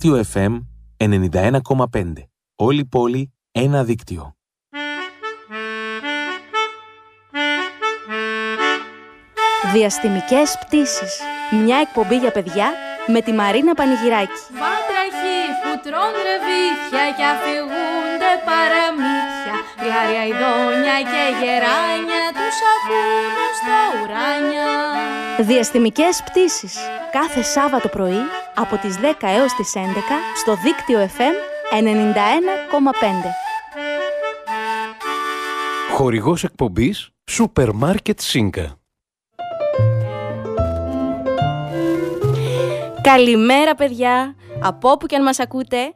δίκτυο FM 91,5. Όλη πόλη, ένα δίκτυο. Διαστημικές πτήσεις. Μια εκπομπή για παιδιά με τη Μαρίνα Πανηγυράκη. Βάτραχοι που τρών ρεβίθια και αφηγούνται παραμύθια Γλάρια ειδόνια και γεράνια τους ακούν στα ουράνια Διαστημικές πτήσεις. Κάθε Σάββατο πρωί από τις 10 έως τις 11 στο δίκτυο FM 91,5. Χορηγός εκπομπής Σούπερ Μάρκετ Σίνκα. Καλημέρα παιδιά, από όπου και αν μας ακούτε.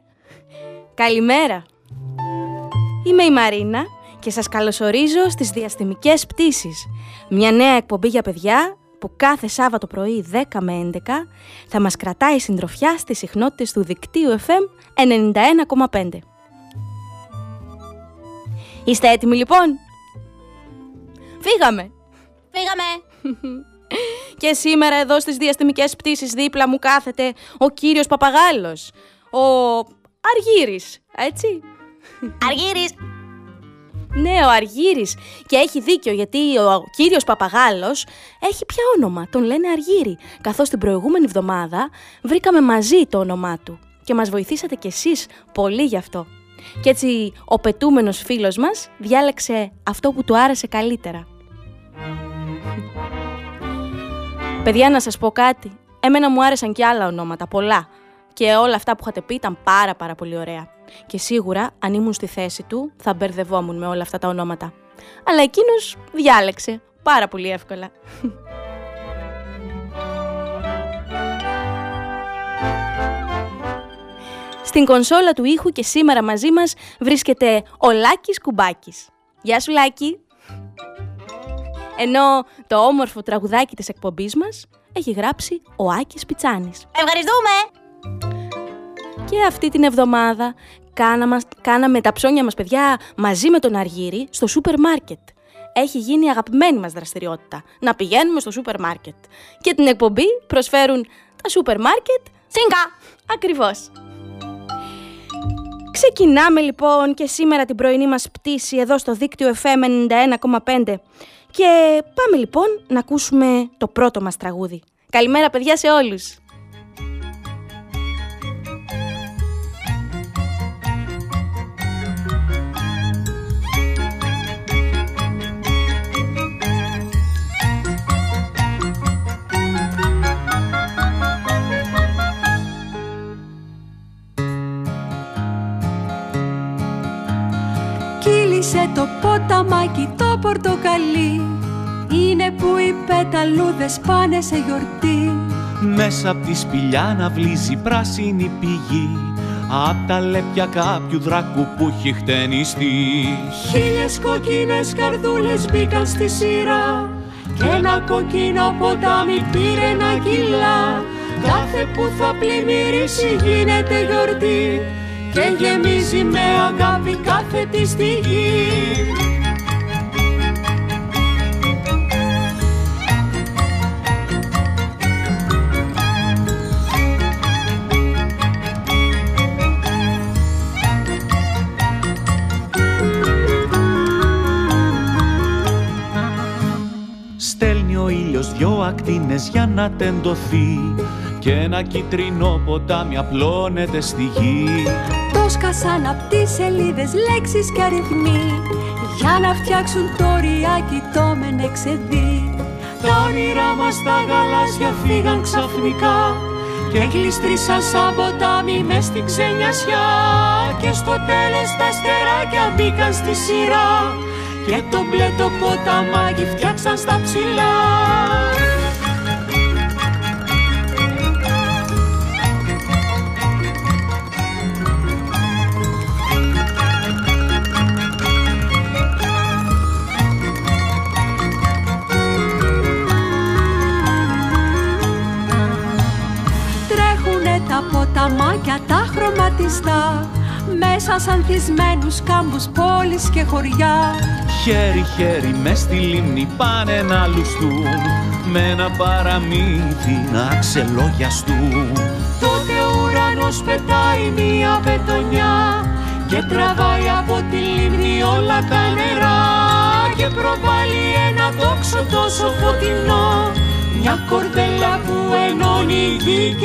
Καλημέρα. Είμαι η Μαρίνα και σας καλωσορίζω στις Διαστημικές Πτήσεις. Μια νέα εκπομπή για παιδιά που κάθε Σάββατο πρωί 10 με 11 θα μας κρατάει συντροφιά στις συχνότητες του δικτύου FM 91,5. Είστε έτοιμοι λοιπόν; Φύγαμε! Φύγαμε! Και σήμερα εδώ στις διαστημικές πτήσεις δίπλα μου κάθεται ο κύριος Παπαγάλος, ο Αργύρης, έτσι. Αργύρης! Ναι, ο Αργύρης. Και έχει δίκιο γιατί ο κύριος Παπαγάλος έχει πια όνομα, τον λένε Αργύρη. Καθώς την προηγούμενη εβδομάδα βρήκαμε μαζί το όνομά του και μας βοηθήσατε κι εσείς πολύ γι' αυτό. Και έτσι ο πετούμενος φίλος μας διάλεξε αυτό που του άρεσε καλύτερα. Παιδιά, να σας πω κάτι. Εμένα μου άρεσαν και άλλα ονόματα, πολλά. Και όλα αυτά που είχατε πει ήταν πάρα πάρα πολύ ωραία. Και σίγουρα, αν ήμουν στη θέση του, θα μπερδευόμουν με όλα αυτά τα ονόματα. Αλλά εκείνος διάλεξε πάρα πολύ εύκολα. Στην κονσόλα του ήχου και σήμερα μαζί μας βρίσκεται ο Λάκης Κουμπάκης. Γεια σου Λάκη! Ενώ το όμορφο τραγουδάκι της εκπομπής μας έχει γράψει ο Άκης Πιτσάνης. Ευχαριστούμε! Και αυτή την εβδομάδα κάναμε, κάναμε τα ψώνια μας παιδιά μαζί με τον Αργύρη στο σούπερ μάρκετ. Έχει γίνει αγαπημένη μας δραστηριότητα να πηγαίνουμε στο σούπερ μάρκετ. Και την εκπομπή προσφέρουν τα σούπερ μάρκετ Σίνκα! ακριβώς. Ξεκινάμε λοιπόν και σήμερα την πρωινή μας πτήση εδώ στο δίκτυο FM 91,5 και πάμε λοιπόν να ακούσουμε το πρώτο μας τραγούδι. Καλημέρα παιδιά σε όλους! Κύλησε το ποταμάκι το πορτοκαλί. Είναι που οι πεταλούδες πάνε σε γιορτή. Μέσα απ' τη σπηλιά να βλύζει πράσινη πηγή. Απ' τα λέπια κάποιου δράκου που έχει χτενιστεί. Χίλιες κοκκίνες καρδούλες μπήκαν στη σειρά. Και ένα κοκκίνο ποτάμι πήρε ένα κιλά Κάθε που θα πλημμυρίσει γίνεται γιορτή Και γεμίζει με αγάπη κάθε τη στιγμή. Στέλνει ο ήλιος δυο ακτίνες για να τεντωθεί Και ένα κίτρινο ποτάμι απλώνεται στη γη Το σκασάν απ' τις σελίδες λέξεις και αριθμοί. Για να φτιάξουν το ριάκι το μενεξεδί Τα όνειρά μας τα γαλάζια φύγαν ξαφνικά Και γλιστρήσαν σαν ποτάμι μες στην ξενιασιά. Και στο τέλος τα αστεράκια μπήκαν στη σειρά Και το μπλε το ποταμάκι φτιάξαν στα ψηλά χρωματιστά Μέσα σαν θυσμένους κάμπους πόλεις και χωριά. Χέρι-χέρι μες στη λίμνη πάνε να λουστούν Με ένα παραμύθι να ξελόγιαστούν. Τότε ο ουρανός ουρανός πετάει μία πετονιά και τραβάει από τη λίμνη όλα τα νερά και προβάλλει ένα τόξο τόσο φωτεινό. Μια κορδέλα που ενώνει γη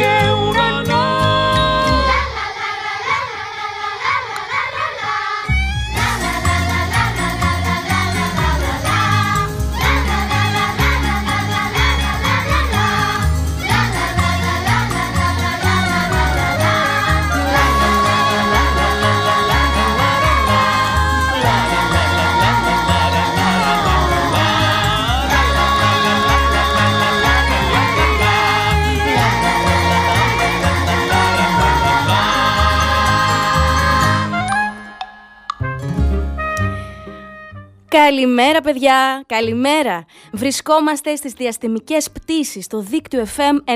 Καλημέρα παιδιά, καλημέρα. Βρισκόμαστε στις διαστημικές πτήσεις στο δίκτυο FM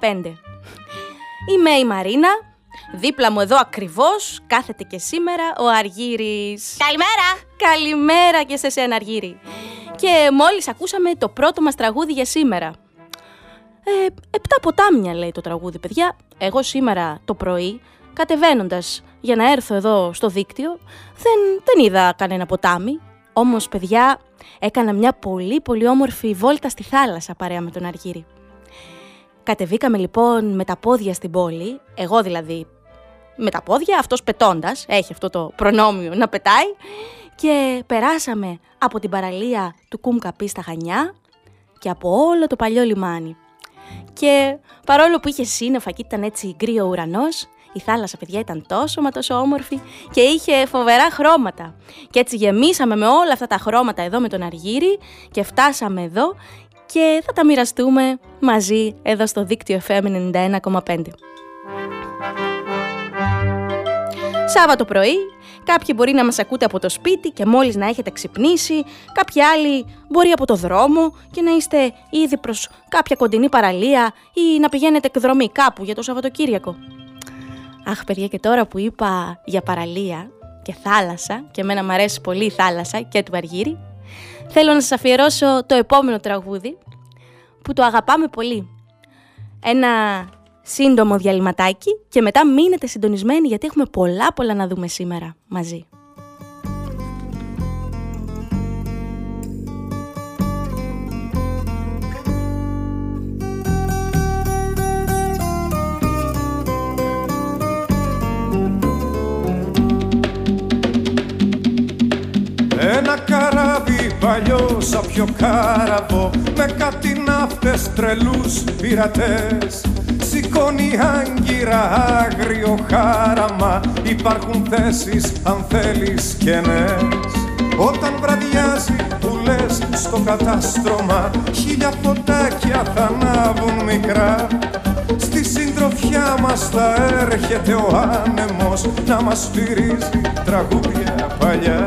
91,5. Είμαι η Μαρίνα, δίπλα μου εδώ ακριβώς κάθεται και σήμερα ο Αργύρης. Καλημέρα! Καλημέρα και σε σένα Αργύρη. Και μόλις ακούσαμε το πρώτο μας τραγούδι για σήμερα. Ε, επτά ποτάμια λέει το τραγούδι παιδιά. Εγώ σήμερα το πρωί κατεβαίνοντας για να έρθω εδώ στο δίκτυο δεν, δεν είδα κανένα ποτάμι όμως, παιδιά, έκανα μια πολύ πολύ όμορφη βόλτα στη θάλασσα παρέα με τον Αργύρι. Κατεβήκαμε λοιπόν με τα πόδια στην πόλη, εγώ δηλαδή με τα πόδια, αυτός πετώντας, έχει αυτό το προνόμιο να πετάει, και περάσαμε από την παραλία του Κουμκαπή στα Χανιά και από όλο το παλιό λιμάνι. Και παρόλο που είχε σύννεφα και ήταν έτσι γκρίο ουρανός, η θάλασσα, παιδιά, ήταν τόσο μα τόσο όμορφη και είχε φοβερά χρώματα. Και έτσι γεμίσαμε με όλα αυτά τα χρώματα εδώ με τον Αργύρι και φτάσαμε εδώ και θα τα μοιραστούμε μαζί εδώ στο δίκτυο FM 91,5. Σάββατο πρωί, κάποιοι μπορεί να μας ακούτε από το σπίτι και μόλις να έχετε ξυπνήσει, κάποιοι άλλοι μπορεί από το δρόμο και να είστε ήδη προς κάποια κοντινή παραλία ή να πηγαίνετε εκδρομή κάπου για το Σαββατοκύριακο. Αχ, παιδιά, και τώρα που είπα για παραλία και θάλασσα, και εμένα μου αρέσει πολύ η θάλασσα και του Αργύρι, θέλω να σας αφιερώσω το επόμενο τραγούδι, που το αγαπάμε πολύ. Ένα σύντομο διαλυματάκι και μετά μείνετε συντονισμένοι γιατί έχουμε πολλά πολλά να δούμε σήμερα μαζί. Ένα καράβι παλιός σαν πιο κάραβο Με κάτι ναύτες τρελούς πειρατές. Σηκώνει άγκυρα άγριο χάραμα Υπάρχουν θέσεις αν θέλεις κενές. Όταν βραδιάζει που λες στο κατάστρωμα Χίλια φωτάκια θα ανάβουν μικρά. Στη συντροφιά μας θα έρχεται ο άνεμος Να μας φυρίζει τραγούδια παλιά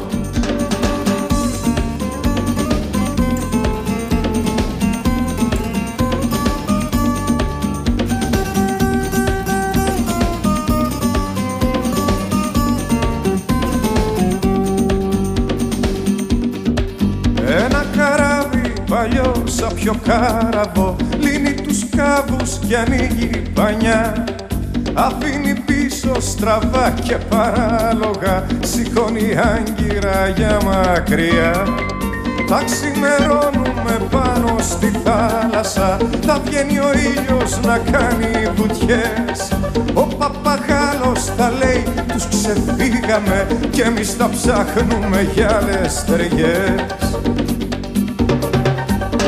πιο κάραβο. Λύνει τους κάβους και ανοίγει πανιά Αφήνει πίσω στραβά και παράλογα. Σηκώνει άγκυρα για μακριά. Θα ξημερώνουμε πάνω στη θάλασσα. Θα βγαίνει ο ήλιος να κάνει βουτιές. Ο παπαγάλος θα λέει τους ξεφύγαμε Και εμείς θα ψάχνουμε για άλλες ταιριές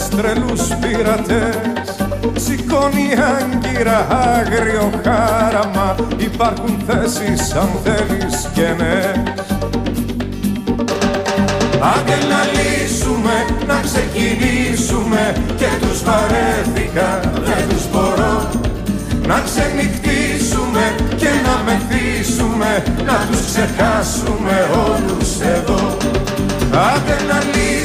ναύτες τρελούς πειρατές Σηκώνει άγκυρα άγριο χάραμα. Υπάρχουν θέσεις αν θέλεις και ναι. Άντε να λύσουμε, να ξεκινήσουμε. Και τους βαρέθηκα, δεν τους μπορώ. Να ξενυχτήσουμε και να μεθύσουμε. Να τους ξεχάσουμε όλους εδώ. Άντε να λύσουμε,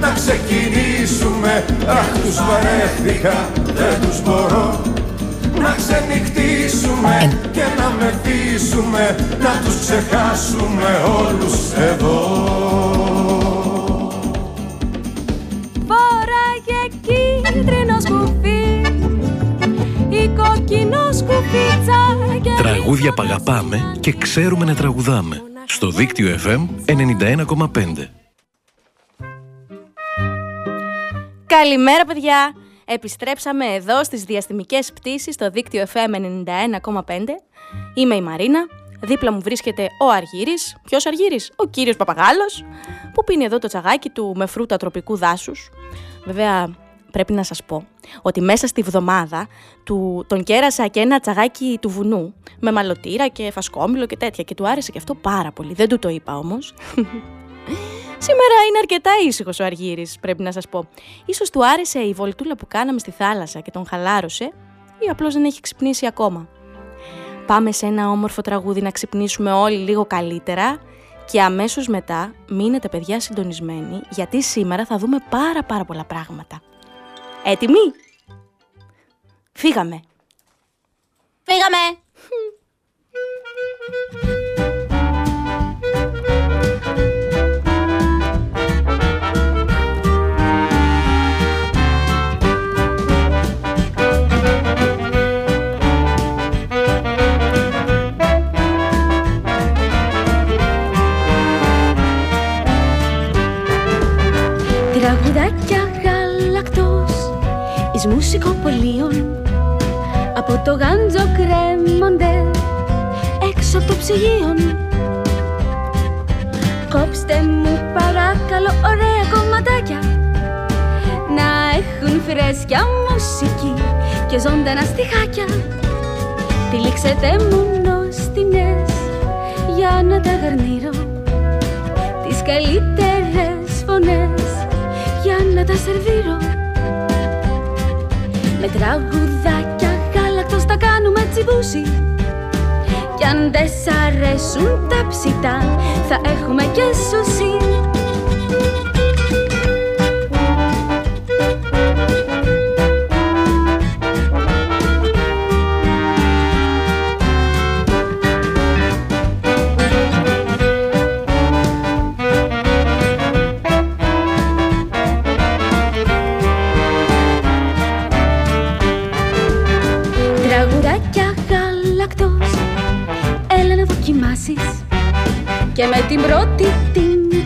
να ξεκινήσουμε Αχ τους βαρέθηκα, δεν τους μπορώ να ξενυχτήσουμε και να μεθύσουμε να τους ξεχάσουμε όλους εδώ Φοράγε κίτρινος σκουφί η κόκκινο σκουφίτσα Τραγούδια παγαπάμε και ξέρουμε να τραγουδάμε. Στο δίκτυο FM 91,5. Καλημέρα παιδιά! Επιστρέψαμε εδώ στις διαστημικές πτήσεις στο δίκτυο FM 91,5. Είμαι η Μαρίνα, δίπλα μου βρίσκεται ο Αργύρης. Ποιος Αργύρης; Ο κύριος Παπαγάλος, που πίνει εδώ το τσαγάκι του με φρούτα τροπικού δάσους. Βέβαια, πρέπει να σας πω ότι μέσα στη βδομάδα του, τον κέρασα και ένα τσαγάκι του βουνού με μαλωτήρα και φασκόμηλο και τέτοια και του άρεσε και αυτό πάρα πολύ. Δεν του το είπα όμως. Σήμερα είναι αρκετά ήσυχος ο Αργύρης, πρέπει να σας πω. Ίσως του άρεσε η βολτούλα που κάναμε στη θάλασσα και τον χαλάρωσε ή απλώς δεν έχει ξυπνήσει ακόμα. Πάμε σε ένα όμορφο τραγούδι να ξυπνήσουμε όλοι λίγο καλύτερα και αμέσως μετά μείνετε παιδιά συντονισμένοι γιατί σήμερα θα δούμε πάρα πάρα πολλά πράγματα. Έτοιμοι; Φύγαμε! Φύγαμε! εις μουσικοπολίων. Από το γάντζο κρέμονται έξω από το ψυγείο. Κόψτε μου παρακαλώ ωραία κομματάκια. Να έχουν φρέσκια μουσική και ζωντανά στιχάκια. Τυλίξετε μου νοστινές για να τα γαρνίρω. Τις καλύτερες φωνές για να τα σερβίρω με τραγουδάκια γάλακτος τα κάνουμε τσιμπούσι. Κι αν δεν σ' αρέσουν τα ψητά θα έχουμε και σουσί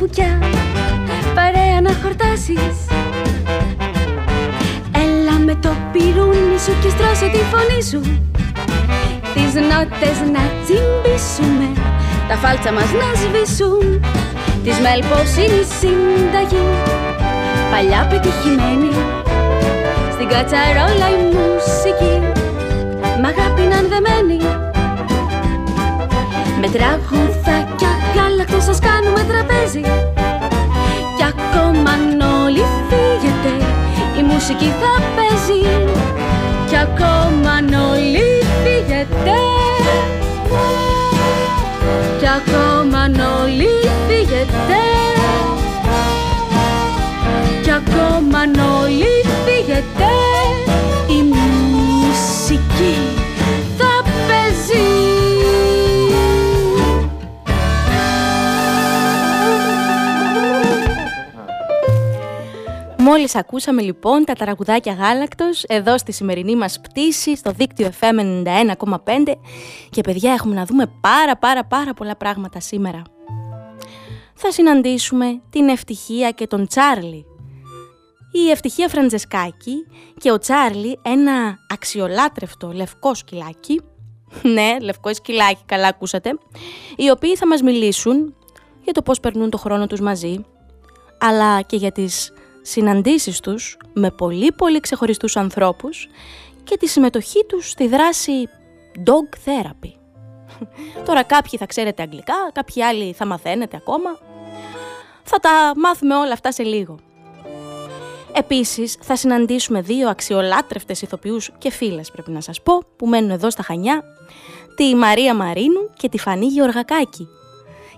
την μπουκιά Παρέα να χορτάσεις. Έλα με το πυρούνι σου και στρώσε τη φωνή σου. Τις νότες να τσιμπήσουμε Τα φάλτσα μας να σβήσουν. Της μέλπος είναι η συνταγή Παλιά πετυχημένη. Στην κατσαρόλα η μουσική Μ' αγάπη να δεμένη Με τραγουδάκια γάλακτος σας κάνουμε τραπέζι. Κι ακόμα αν όλοι φύγετε Η μουσική θα παίζει. Κι ακόμα αν όλοι φύγετε. Κι ακόμα Μόλις ακούσαμε λοιπόν τα τραγουδάκια γάλακτος εδώ στη σημερινή μας πτήση στο δίκτυο FM 91,5 και παιδιά έχουμε να δούμε πάρα πάρα πάρα πολλά πράγματα σήμερα. Θα συναντήσουμε την Ευτυχία και τον Τσάρλι. Η Ευτυχία Φραντζεσκάκη και ο Τσάρλι ένα αξιολάτρευτο λευκό σκυλάκι ναι, λευκό σκυλάκι, καλά ακούσατε οι οποίοι θα μας μιλήσουν για το πώς περνούν το χρόνο τους μαζί αλλά και για τις συναντήσεις τους με πολύ πολύ ξεχωριστούς ανθρώπους και τη συμμετοχή τους στη δράση dog therapy. Τώρα κάποιοι θα ξέρετε αγγλικά, κάποιοι άλλοι θα μαθαίνετε ακόμα. Θα τα μάθουμε όλα αυτά σε λίγο. Επίσης θα συναντήσουμε δύο αξιολάτρευτες ηθοποιούς και φίλες πρέπει να σας πω που μένουν εδώ στα Χανιά, τη Μαρία Μαρίνου και τη Φανή Γεωργακάκη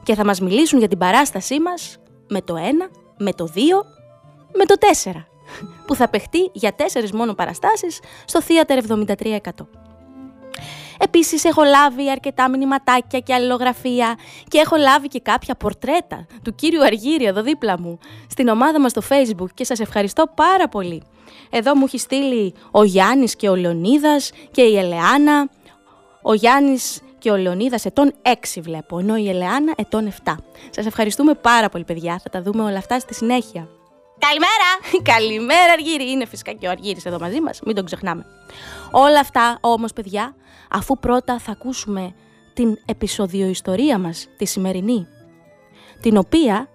και θα μας μιλήσουν για την παράστασή μας με το 1, με το 2, με το 4 που θα παιχτεί για τέσσερις μόνο παραστάσεις στο Theater 73%. Επίσης έχω λάβει αρκετά μηνυματάκια και αλληλογραφία και έχω λάβει και κάποια πορτρέτα του κύριου Αργύρη εδώ δίπλα μου στην ομάδα μας στο facebook και σας ευχαριστώ πάρα πολύ. Εδώ μου έχει στείλει ο Γιάννης και ο Λεωνίδας και η Ελεάνα. Ο Γιάννης και ο Λεωνίδας ετών 6 βλέπω, ενώ η Ελεάνα ετών 7. Σας ευχαριστούμε πάρα πολύ παιδιά, θα τα δούμε όλα αυτά στη συνέχεια. Καλημέρα! Καλημέρα Αργύρη, είναι φυσικά και ο Αργύρης εδώ μαζί μας, μην τον ξεχνάμε. Όλα αυτά όμως παιδιά, αφού πρώτα θα ακούσουμε την επεισοδιοϊστορία μας, τη σημερινή, την οποία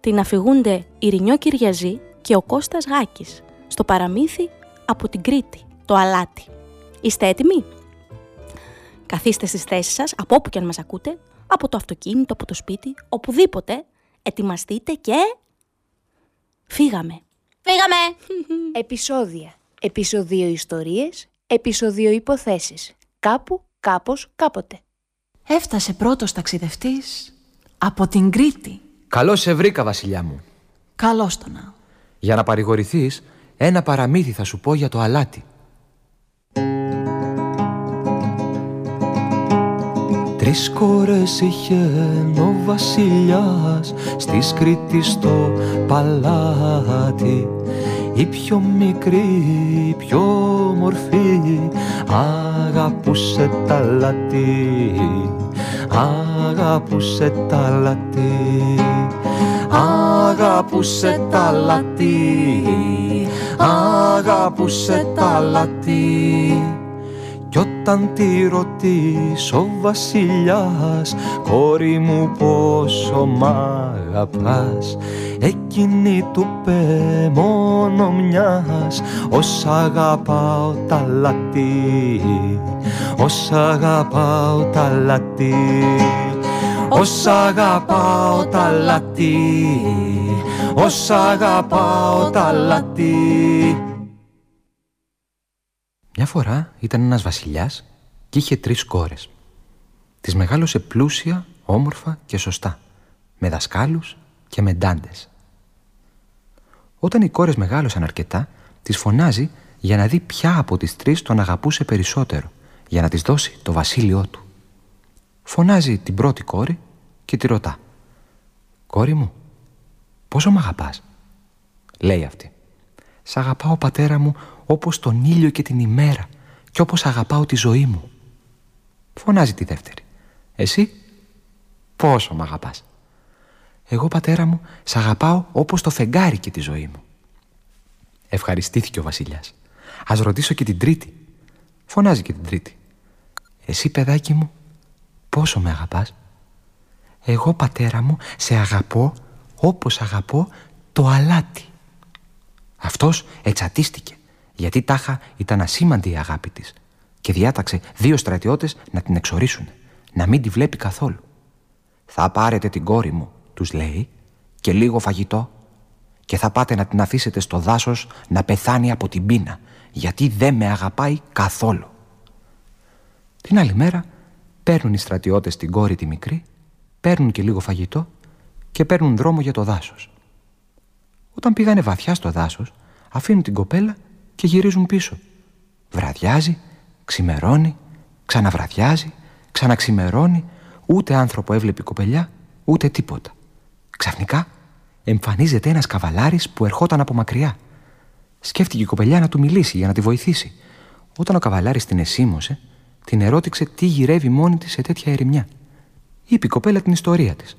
την αφηγούνται η Ρινιό Κυριαζή και ο Κώστας Γάκης, στο παραμύθι από την Κρήτη, το αλάτι. Είστε έτοιμοι; Καθίστε στις θέσεις σας, από όπου και αν μας ακούτε, από το αυτοκίνητο, από το σπίτι, οπουδήποτε, ετοιμαστείτε και... Φύγαμε. Φύγαμε! Επισόδια. Επισοδίο ιστορίες. Επισοδίο υποθέσεις. Κάπου, κάπως, κάποτε. Έφτασε πρώτος ταξιδευτής από την Κρήτη. Καλώς σε βρήκα, βασιλιά μου. Καλώς το να. Για να παρηγορηθείς, ένα παραμύθι θα σου πω για το αλάτι. Τρεις κόρες είχε ο βασιλιάς Στις Κρήτη στο παλάτι. Η πιο μικρή, η πιο μορφή Αγαπούσε τα λατή. Αγαπούσε τα λατή. Αγαπούσε τα λατή. Αγαπούσε τα λατή. κι όταν τη ρωτήσω ο βασιλιάς Κόρη μου πόσο μ' αγαπάς Εκείνη του πέ μόνο μιας Ως αγαπάω τα λατή Ως αγαπάω τα λατή Ως αγαπάω τα λατή Ως αγαπάω τα λατή μια φορά ήταν ένας βασιλιάς και είχε τρεις κόρες. Τις μεγάλωσε πλούσια, όμορφα και σωστά, με δασκάλους και με ντάντες. Όταν οι κόρες μεγάλωσαν αρκετά, τις φωνάζει για να δει ποια από τις τρεις τον αγαπούσε περισσότερο, για να της δώσει το βασίλειό του. Φωνάζει την πρώτη κόρη και τη ρωτά «Κόρη μου, πόσο μ' αγαπάς» λέει αυτή «Σ' αγαπάω πατέρα μου όπως τον ήλιο και την ημέρα και όπως αγαπάω τη ζωή μου. Φωνάζει τη δεύτερη. Εσύ πόσο μ' αγαπάς. Εγώ πατέρα μου σ' αγαπάω όπως το φεγγάρι και τη ζωή μου. Ευχαριστήθηκε ο βασιλιάς. Ας ρωτήσω και την τρίτη. Φωνάζει και την τρίτη. Εσύ παιδάκι μου πόσο με αγαπάς. Εγώ πατέρα μου σε αγαπώ όπως αγαπώ το αλάτι. Αυτός ετσατίστηκε γιατί τάχα ήταν ασήμαντη η αγάπη της και διάταξε δύο στρατιώτες να την εξορίσουν, να μην τη βλέπει καθόλου. «Θα πάρετε την κόρη μου», τους λέει, «και λίγο φαγητό και θα πάτε να την αφήσετε στο δάσος να πεθάνει από την πείνα, γιατί δεν με αγαπάει καθόλου». Την άλλη μέρα παίρνουν οι στρατιώτες την κόρη τη μικρή, παίρνουν και λίγο φαγητό και παίρνουν δρόμο για το δάσος. Όταν πήγανε βαθιά στο δάσος, αφήνουν την κοπέλα και γυρίζουν πίσω. Βραδιάζει, ξημερώνει, ξαναβραδιάζει, ξαναξημερώνει, ούτε άνθρωπο έβλεπε η κοπελιά, ούτε τίποτα. Ξαφνικά εμφανίζεται ένας καβαλάρης που ερχόταν από μακριά. Σκέφτηκε η κοπελιά να του μιλήσει για να τη βοηθήσει. Όταν ο καβαλάρης την εσήμωσε, την ερώτηξε τι γυρεύει μόνη της σε τέτοια ερημιά. Είπε η κοπέλα την ιστορία της.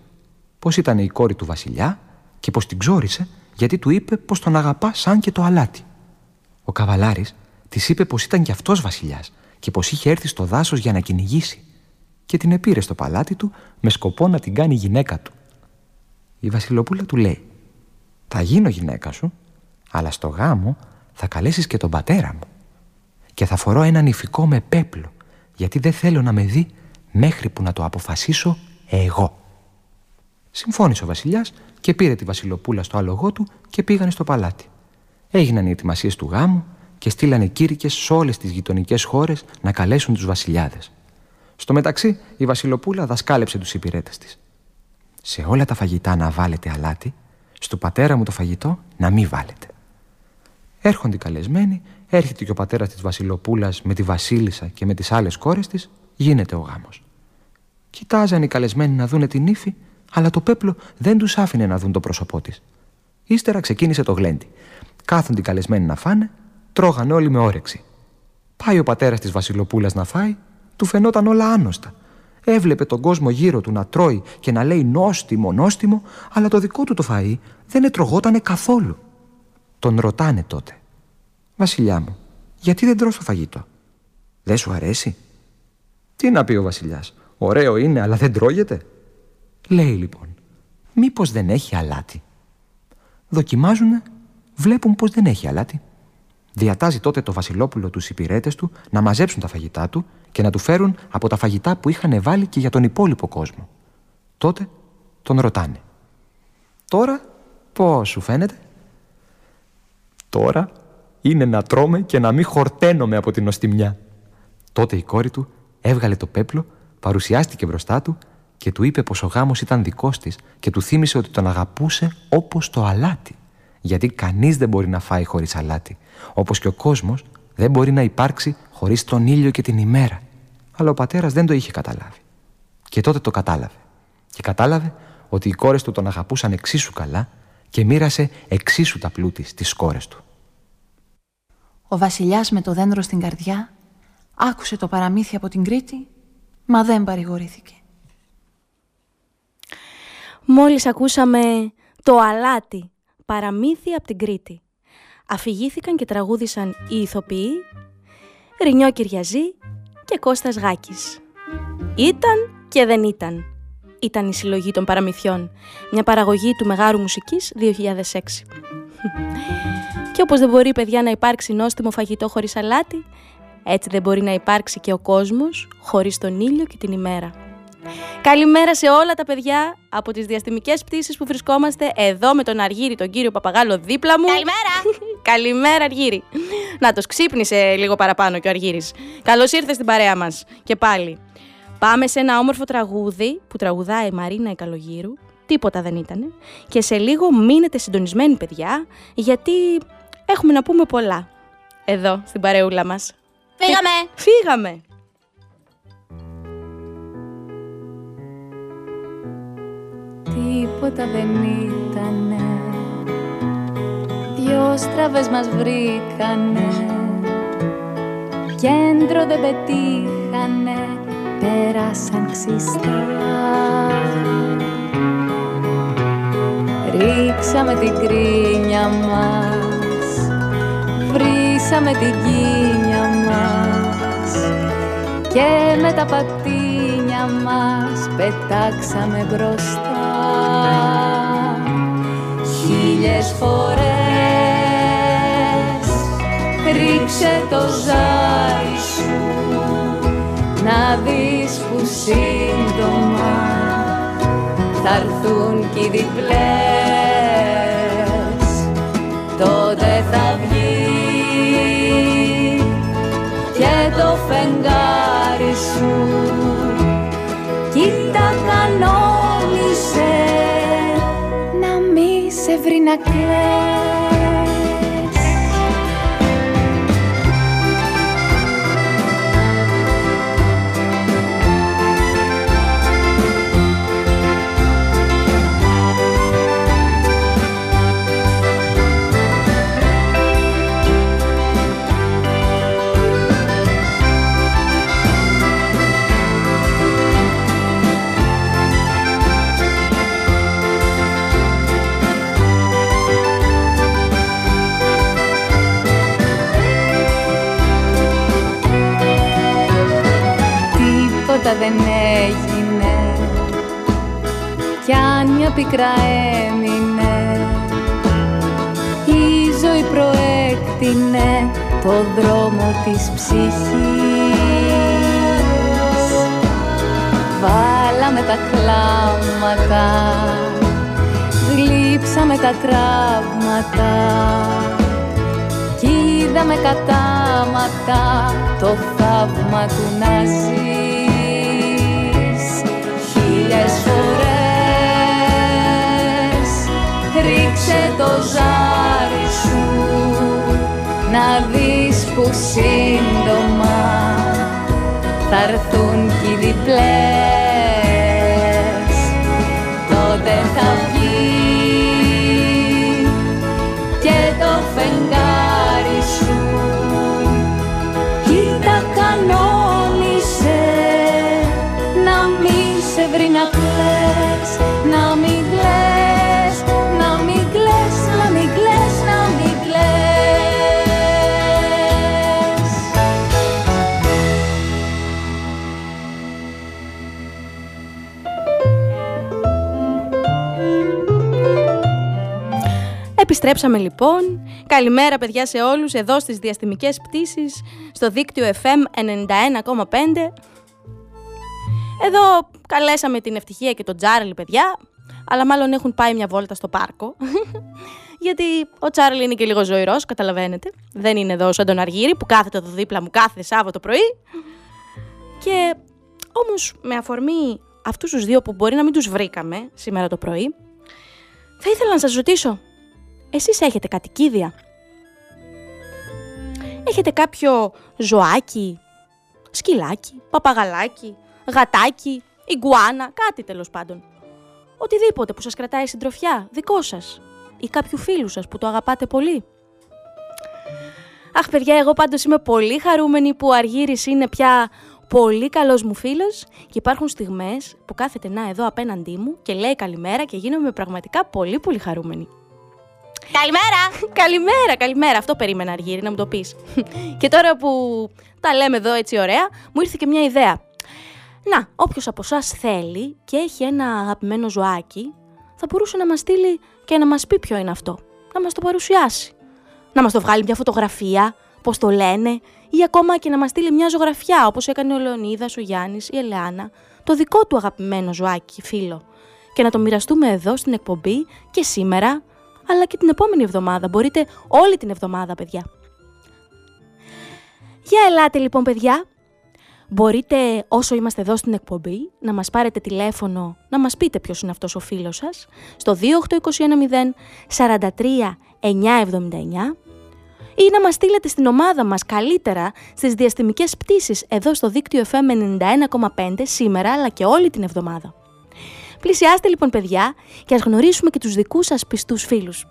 Πώς ήταν η κόρη του βασιλιά και πώς την ξόρισε γιατί του είπε πως τον αγαπά σαν και το αλάτι. Ο καβαλάρης της είπε πως ήταν κι αυτός βασιλιάς και πως είχε έρθει στο δάσος για να κυνηγήσει, και την επήρε στο παλάτι του με σκοπό να την κάνει γυναίκα του. Η Βασιλοπούλα του λέει: Θα γίνω γυναίκα σου, αλλά στο γάμο θα καλέσεις και τον πατέρα μου. Και θα φορώ έναν ηφικό με πέπλο, γιατί δεν θέλω να με δει μέχρι που να το αποφασίσω εγώ. Συμφώνησε ο βασιλιάς και πήρε τη βασιλοπούλα στο άλογό του και πήγανε στο παλάτι. Έγιναν οι ετοιμασίες του γάμου και στείλανε κήρυκες σε όλες τις γειτονικές χώρες να καλέσουν τους βασιλιάδες. Στο μεταξύ, η Βασιλοπούλα δασκάλεψε τους υπηρέτες της. Σε όλα τα φαγητά να βάλετε αλάτι, στο πατέρα μου το φαγητό να μην βάλετε. Έρχονται οι καλεσμένοι, έρχεται και ο πατέρας της Βασιλοπούλας με τη Βασίλισσα και με τις άλλες κόρες της, γίνεται ο γάμος. Κοιτάζαν οι καλεσμένοι να δούνε την ύφη, αλλά το πέπλο δεν τους άφηνε να δουν το πρόσωπό της. Ύστερα ξεκίνησε το γλέντι. Κάθονται οι καλεσμένοι να φάνε, τρώγανε όλοι με όρεξη. Πάει ο πατέρας της Βασιλοπούλας να φάει, του φαινόταν όλα άνοστα. Έβλεπε τον κόσμο γύρω του να τρώει και να λέει νόστιμο, νόστιμο, αλλά το δικό του το φαΐ δεν ετρογότανε καθόλου. Τον ρωτάνε τότε. Βασιλιά μου, γιατί δεν τρως το φαγητό; Δεν σου αρέσει; Τι να πει ο βασιλιάς. Ωραίο είναι, αλλά δεν τρώγεται; Λέει λοιπόν, μήπως δεν έχει αλάτι; Δοκιμάζουνε, βλέπουν πως δεν έχει αλάτι. Διατάζει τότε το Βασιλόπουλο τους υπηρέτες του να μαζέψουν τα φαγητά του και να του φέρουν από τα φαγητά που είχαν βάλει και για τον υπόλοιπο κόσμο. Τότε τον ρωτάνε. Τώρα πώς σου φαίνεται; Τώρα είναι να τρώμε και να μην χορταίνομαι από την νοστιμιά. Τότε η κόρη του έβγαλε το πέπλο, παρουσιάστηκε μπροστά του και του είπε πως ο γάμος ήταν δικός της και του θύμισε ότι τον αγαπούσε όπως το αλάτι. Γιατί κανείς δεν μπορεί να φάει χωρίς αλάτι. Όπως και ο κόσμος δεν μπορεί να υπάρξει χωρίς τον ήλιο και την ημέρα. Αλλά ο πατέρας δεν το είχε καταλάβει. Και τότε το κατάλαβε. Και κατάλαβε ότι οι κόρες του τον αγαπούσαν εξίσου καλά και μοίρασε εξίσου τα πλούτη στις κόρες του. Ο βασιλιάς με το δέντρο στην καρδιά άκουσε το παραμύθι από την Κρήτη, μα δεν παρηγορήθηκε. Μόλις ακούσαμε το αλάτι, παραμύθι από την Κρήτη. Αφηγήθηκαν και τραγούδισαν οι ηθοποιοί Ρινιό Κυριαζή και Κώστας Γάκης. Ήταν και δεν ήταν. Ήταν η συλλογή των παραμυθιών, μια παραγωγή του Μεγάρου Μουσικής 2006. και όπως δεν μπορεί παιδιά να υπάρξει νόστιμο φαγητό χωρίς αλάτι, έτσι δεν μπορεί να υπάρξει και ο κόσμος χωρίς τον ήλιο και την ημέρα. Καλημέρα σε όλα τα παιδιά από τις διαστημικές πτήσεις που βρισκόμαστε εδώ με τον Αργύρι, τον κύριο Παπαγάλο δίπλα μου. Καλημέρα! Καλημέρα Αργύρι. Να το ξύπνησε λίγο παραπάνω και ο Αργύρης. Καλώς ήρθες στην παρέα μας και πάλι. Πάμε σε ένα όμορφο τραγούδι που τραγουδάει η Μαρίνα Εκαλογύρου. Τίποτα δεν ήταν. Και σε λίγο μείνετε συντονισμένοι παιδιά, γιατί έχουμε να πούμε πολλά. Εδώ, στην παρεούλα μας. Φύγαμε! Φύγαμε! Τίποτα δεν ήτανε. Δυο στραβές μας βρήκανε. Κέντρο δεν πετύχανε. Πέρασαν ξυστά Ρίξαμε την κρίνια μας. Βρήσαμε την κίνια μας. Και με τα πατίνια μας Πετάξαμε μπροστά χίλιες φορές. Ρίξε το ζάρι σου να δεις που σύντομα θα έρθουν κι οι διπλές love. Έγινε κι αν μια πικρά έμεινε πρότεινε το δρόμο της ψυχής. Βάλαμε τα κλάματα Γλύψαμε τα τραύματα Κι είδαμε κατάματα το θαύμα του να ζεις το ζάρι σου να δεις που σύντομα θα έρθουν κι οι διπλές Επιστρέψαμε λοιπόν. Καλημέρα παιδιά σε όλους εδώ στις διαστημικές πτήσεις στο δίκτυο FM 91,5. Εδώ καλέσαμε την Ευτυχία και τον Τζάρλι παιδιά, αλλά μάλλον έχουν πάει μια βόλτα στο πάρκο. Γιατί ο Τσάρλι είναι και λίγο ζωηρός, καταλαβαίνετε. Δεν είναι εδώ σαν τον Αργύρι που κάθεται εδώ δίπλα μου κάθε Σάββατο πρωί. Και όμως με αφορμή αυτούς τους δύο που μπορεί να μην τους βρήκαμε σήμερα το πρωί, θα ήθελα να σας ρωτήσω, εσείς έχετε κατοικίδια. Έχετε κάποιο ζωάκι, σκυλάκι, παπαγαλάκι, γατάκι, ιγκουάνα, κάτι τέλος πάντων. Οτιδήποτε που σας κρατάει συντροφιά, δικό σας ή κάποιου φίλου σας που το αγαπάτε πολύ. Αχ παιδιά, εγώ πάντως είμαι πολύ χαρούμενη που ο Αργύρης είναι πια πολύ καλός μου φίλος και υπάρχουν στιγμές που κάθεται να εδώ απέναντί μου και λέει καλημέρα και γίνομαι πραγματικά πολύ πολύ χαρούμενη. Καλημέρα! Καλημέρα, καλημέρα. Αυτό περίμενα Αργύρη να μου το πεις. και τώρα που τα λέμε εδώ έτσι ωραία, μου ήρθε και μια ιδέα. Να, όποιος από εσάς θέλει και έχει ένα αγαπημένο ζωάκι, θα μπορούσε να μας στείλει και να μας πει ποιο είναι αυτό. Να μας το παρουσιάσει. Να μας το βγάλει μια φωτογραφία, πώς το λένε, ή ακόμα και να μας στείλει μια ζωγραφιά, όπως έκανε ο Λεωνίδας, ο Γιάννης, η Ελεάνα, το δικό του αγαπημένο ζωάκι, φίλο. Και να το μοιραστούμε εδώ στην εκπομπή και σήμερα, αλλά και την επόμενη εβδομάδα. Μπορείτε όλη την εβδομάδα, παιδιά. Για ελάτε λοιπόν, παιδιά. Μπορείτε όσο είμαστε εδώ στην εκπομπή να μας πάρετε τηλέφωνο, να μας πείτε ποιος είναι αυτός ο φίλος σας στο 28210 43 979 ή να μας στείλετε στην ομάδα μας καλύτερα στις διαστημικές πτήσεις εδώ στο δίκτυο FM 91,5 σήμερα αλλά και όλη την εβδομάδα. Πλησιάστε λοιπόν παιδιά και ας γνωρίσουμε και τους δικούς σας πιστούς φίλους.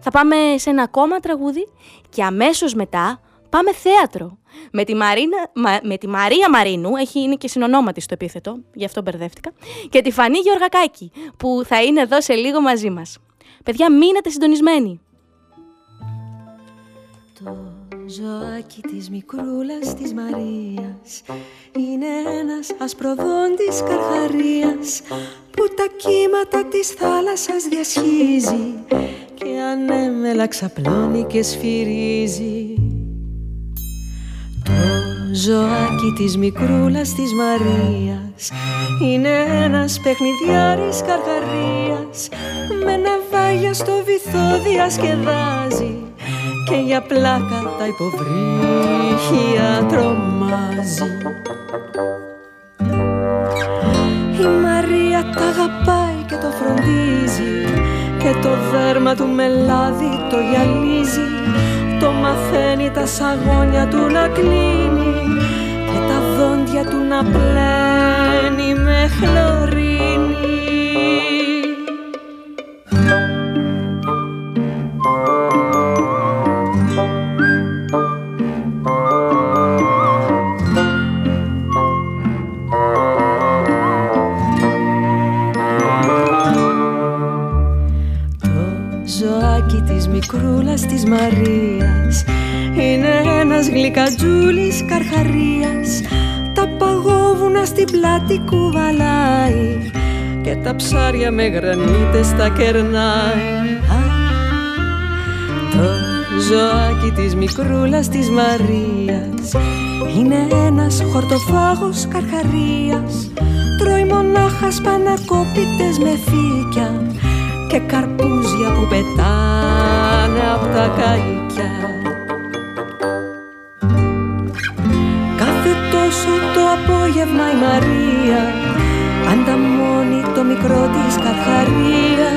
Θα πάμε σε ένα ακόμα τραγούδι και αμέσως μετά πάμε θέατρο. Με τη, Μαρίνα, Μα- με τη Μαρία Μαρίνου, έχει, είναι και συνονόματι στο επίθετο, γι' αυτό μπερδεύτηκα, και τη Φανή Γεωργακάκη, που θα είναι εδώ σε λίγο μαζί μας. Παιδιά, μείνετε συντονισμένοι. Το ζωάκι της μικρούλας της Μαρίας Είναι ένας ασπροδόντης καρχαρίας Που τα κύματα της θάλασσας διασχίζει Και ανέμελα ξαπλώνει και σφυρίζει. Το ζωάκι της μικρούλας της Μαρίας Είναι ένας παιχνιδιάρης καρχαρίας Με ναυάγια στο βυθό διασκεδάζει και για πλάκα τα υποβρύχια τρομάζει. Η Μαρία τα αγαπάει και το φροντίζει και το δέρμα του με λάδι το γυαλίζει το μαθαίνει τα σαγόνια του να κλείνει και τα δόντια του να πλένει με χλωρίνη. Μαρίας. Είναι ένας γλυκατζούλης καρχαρίας. Τα παγόβουνα στην πλάτη κουβαλάει Και τα ψάρια με γρανίτες τα κερνάει. Α, Το ζωάκι της μικρούλας της Μαρίας Είναι ένας χορτοφάγος καρχαρίας. Τρώει μονάχα σπανακόπιτες με φύκια Και καρπούζια που πετάνε από τα καϊκιά Κάθε τόσο το απόγευμα η Μαρία Ανταμώνει το μικρό της καρχαρία.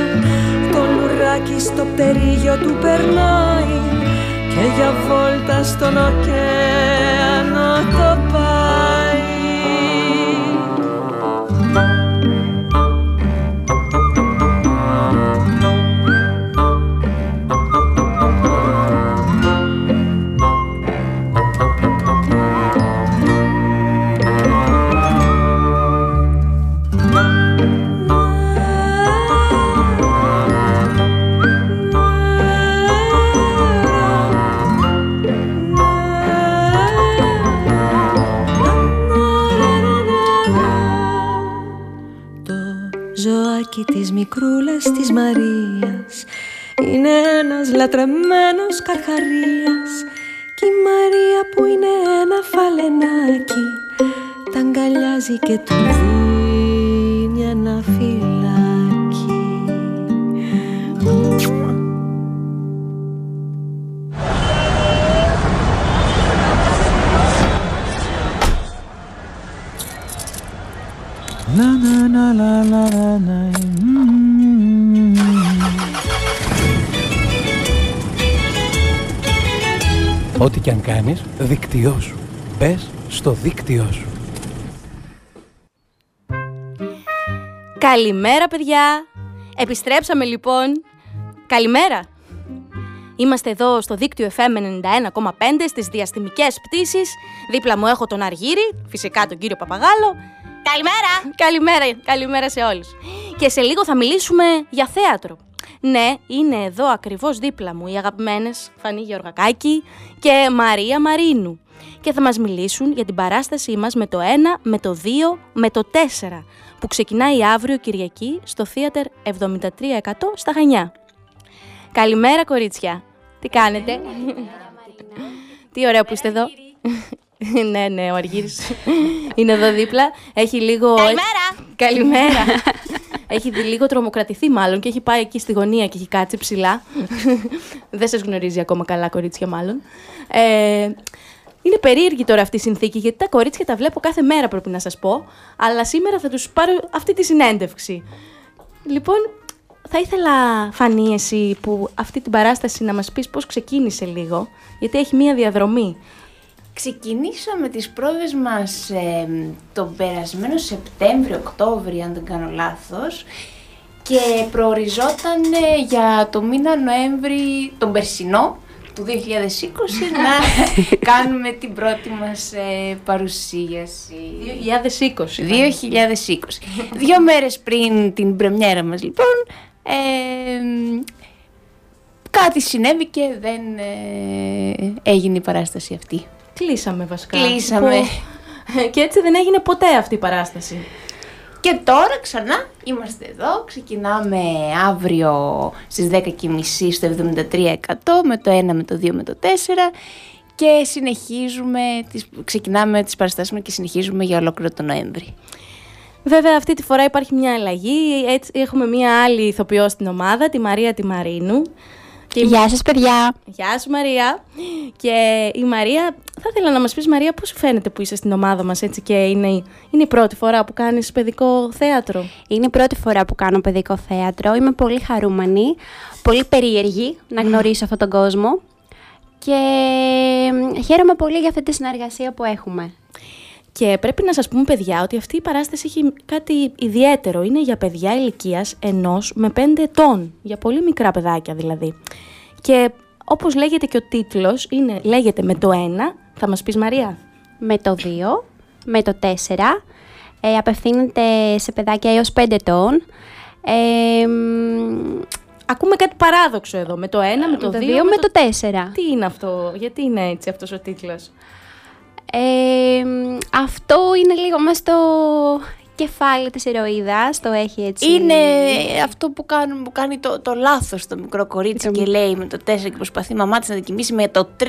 Το λουράκι στο πτερίγιο του περνάει Και για βόλτα στον ωκεανό το της μικρούλας της Μαρίας Είναι ένας λατρεμένος καρχαρίας Κι η Μαρία που είναι ένα φαλενάκι Τα αγκαλιάζει και του δίνει ένα φυλάκι Να, να, να, να, να, να, Ό,τι και αν κάνεις, δίκτυό σου. Μπες στο δίκτυό σου. Καλημέρα παιδιά! Επιστρέψαμε λοιπόν. Καλημέρα! Είμαστε εδώ στο δίκτυο FM 91,5 στις διαστημικές πτήσεις. Δίπλα μου έχω τον Αργύρι, φυσικά τον κύριο Παπαγάλο. Καλημέρα! Καλημέρα, καλημέρα σε όλους. Και σε λίγο θα μιλήσουμε για θέατρο. Ναι, είναι εδώ ακριβώς δίπλα μου οι αγαπημένες Φανή Γεωργακάκη και Μαρία Μαρίνου. Και θα μας μιλήσουν για την παράστασή μας με το 1, με το 2, με το 4 που ξεκινάει αύριο Κυριακή στο Θέατερ 73% στα Χανιά. Καλημέρα κορίτσια. Τι κάνετε; Τι ωραίο που είστε εδώ. ναι, ναι, ο Αργύρης είναι εδώ δίπλα. Έχει λίγο... Καλημέρα! Καλημέρα! έχει δει λίγο τρομοκρατηθεί μάλλον και έχει πάει εκεί στη γωνία και έχει κάτσει ψηλά. Δεν σας γνωρίζει ακόμα καλά κορίτσια μάλλον. Ε, είναι περίεργη τώρα αυτή η συνθήκη γιατί τα κορίτσια τα βλέπω κάθε μέρα πρέπει να σας πω. Αλλά σήμερα θα τους πάρω αυτή τη συνέντευξη. Λοιπόν, θα ήθελα, Φανή, εσύ που αυτή την παράσταση να μας πεις πώς ξεκίνησε λίγο, γιατί έχει μία διαδρομή. Ξεκινήσαμε τις πρόβες μας ε, τον περασμένο Σεπτέμβριο-Οκτώβριο, αν δεν κάνω λάθος, και προοριζόταν ε, για το μήνα Νοέμβρη, τον περσινό, του 2020, να κάνουμε την πρώτη μας ε, παρουσίαση. 2020. 2020. Δύο μέρες πριν την πρεμιέρα μας, λοιπόν, ε, κάτι συνέβη και δεν ε, έγινε η παράσταση αυτή. Κλείσαμε βασικά. Κλείσαμε. Που- Και έτσι δεν έγινε ποτέ αυτή η παράσταση. Και τώρα ξανά είμαστε εδώ, ξεκινάμε αύριο στις 10.30 στο 73% με το 1, με το 2, με το 4 και συνεχίζουμε, τις, ξεκινάμε τις παραστάσεις μας και συνεχίζουμε για ολόκληρο τον Νοέμβρη. Βέβαια αυτή τη φορά υπάρχει μια αλλαγή. Έτσι, έχουμε μια άλλη ηθοποιό στην ομάδα, τη Μαρία τη Μαρίνου. Και η- Γεια σας παιδιά! Γεια σου Μαρία. Και η Μαρία, θα ήθελα να μας πεις Μαρία πώς σου φαίνεται που είσαι στην ομάδα μας έτσι και είναι, η- είναι η πρώτη φορά που κάνεις παιδικό θέατρο; Είναι η πρώτη φορά που κάνω παιδικό θέατρο. Είμαι πολύ χαρούμενη, πολύ περίεργη να γνωρίσω αυτόν τον κόσμο και μ, χαίρομαι πολύ για αυτή τη συνεργασία που έχουμε. Και πρέπει να σας πούμε παιδιά ότι αυτή η παράσταση έχει κάτι ιδιαίτερο. Είναι για παιδιά ηλικίας ενός με πέντε ετών. Για πολύ μικρά παιδάκια δηλαδή. Και όπως λέγεται και ο τίτλος, είναι, λέγεται με το ένα, θα μας πεις Μαρία; Με το 2, με το 4, ε, απευθύνεται σε παιδάκια έως 5 ετών. Ε, μ, Ακούμε κάτι παράδοξο εδώ. Με το ένα, με το, με το δύο, 2, με το 4. Τι είναι αυτό, γιατί είναι έτσι αυτός ο τίτλος; Ε, μ, αυτό είναι λίγο μέσα στο κεφάλι της ηρωίδας, το έχει έτσι. Είναι αυτό που, κάνουν, που κάνει το, το λάθος το μικρό κορίτσι και λέει με το 4 και προσπαθεί η μαμά της να δικημήσει με το 3,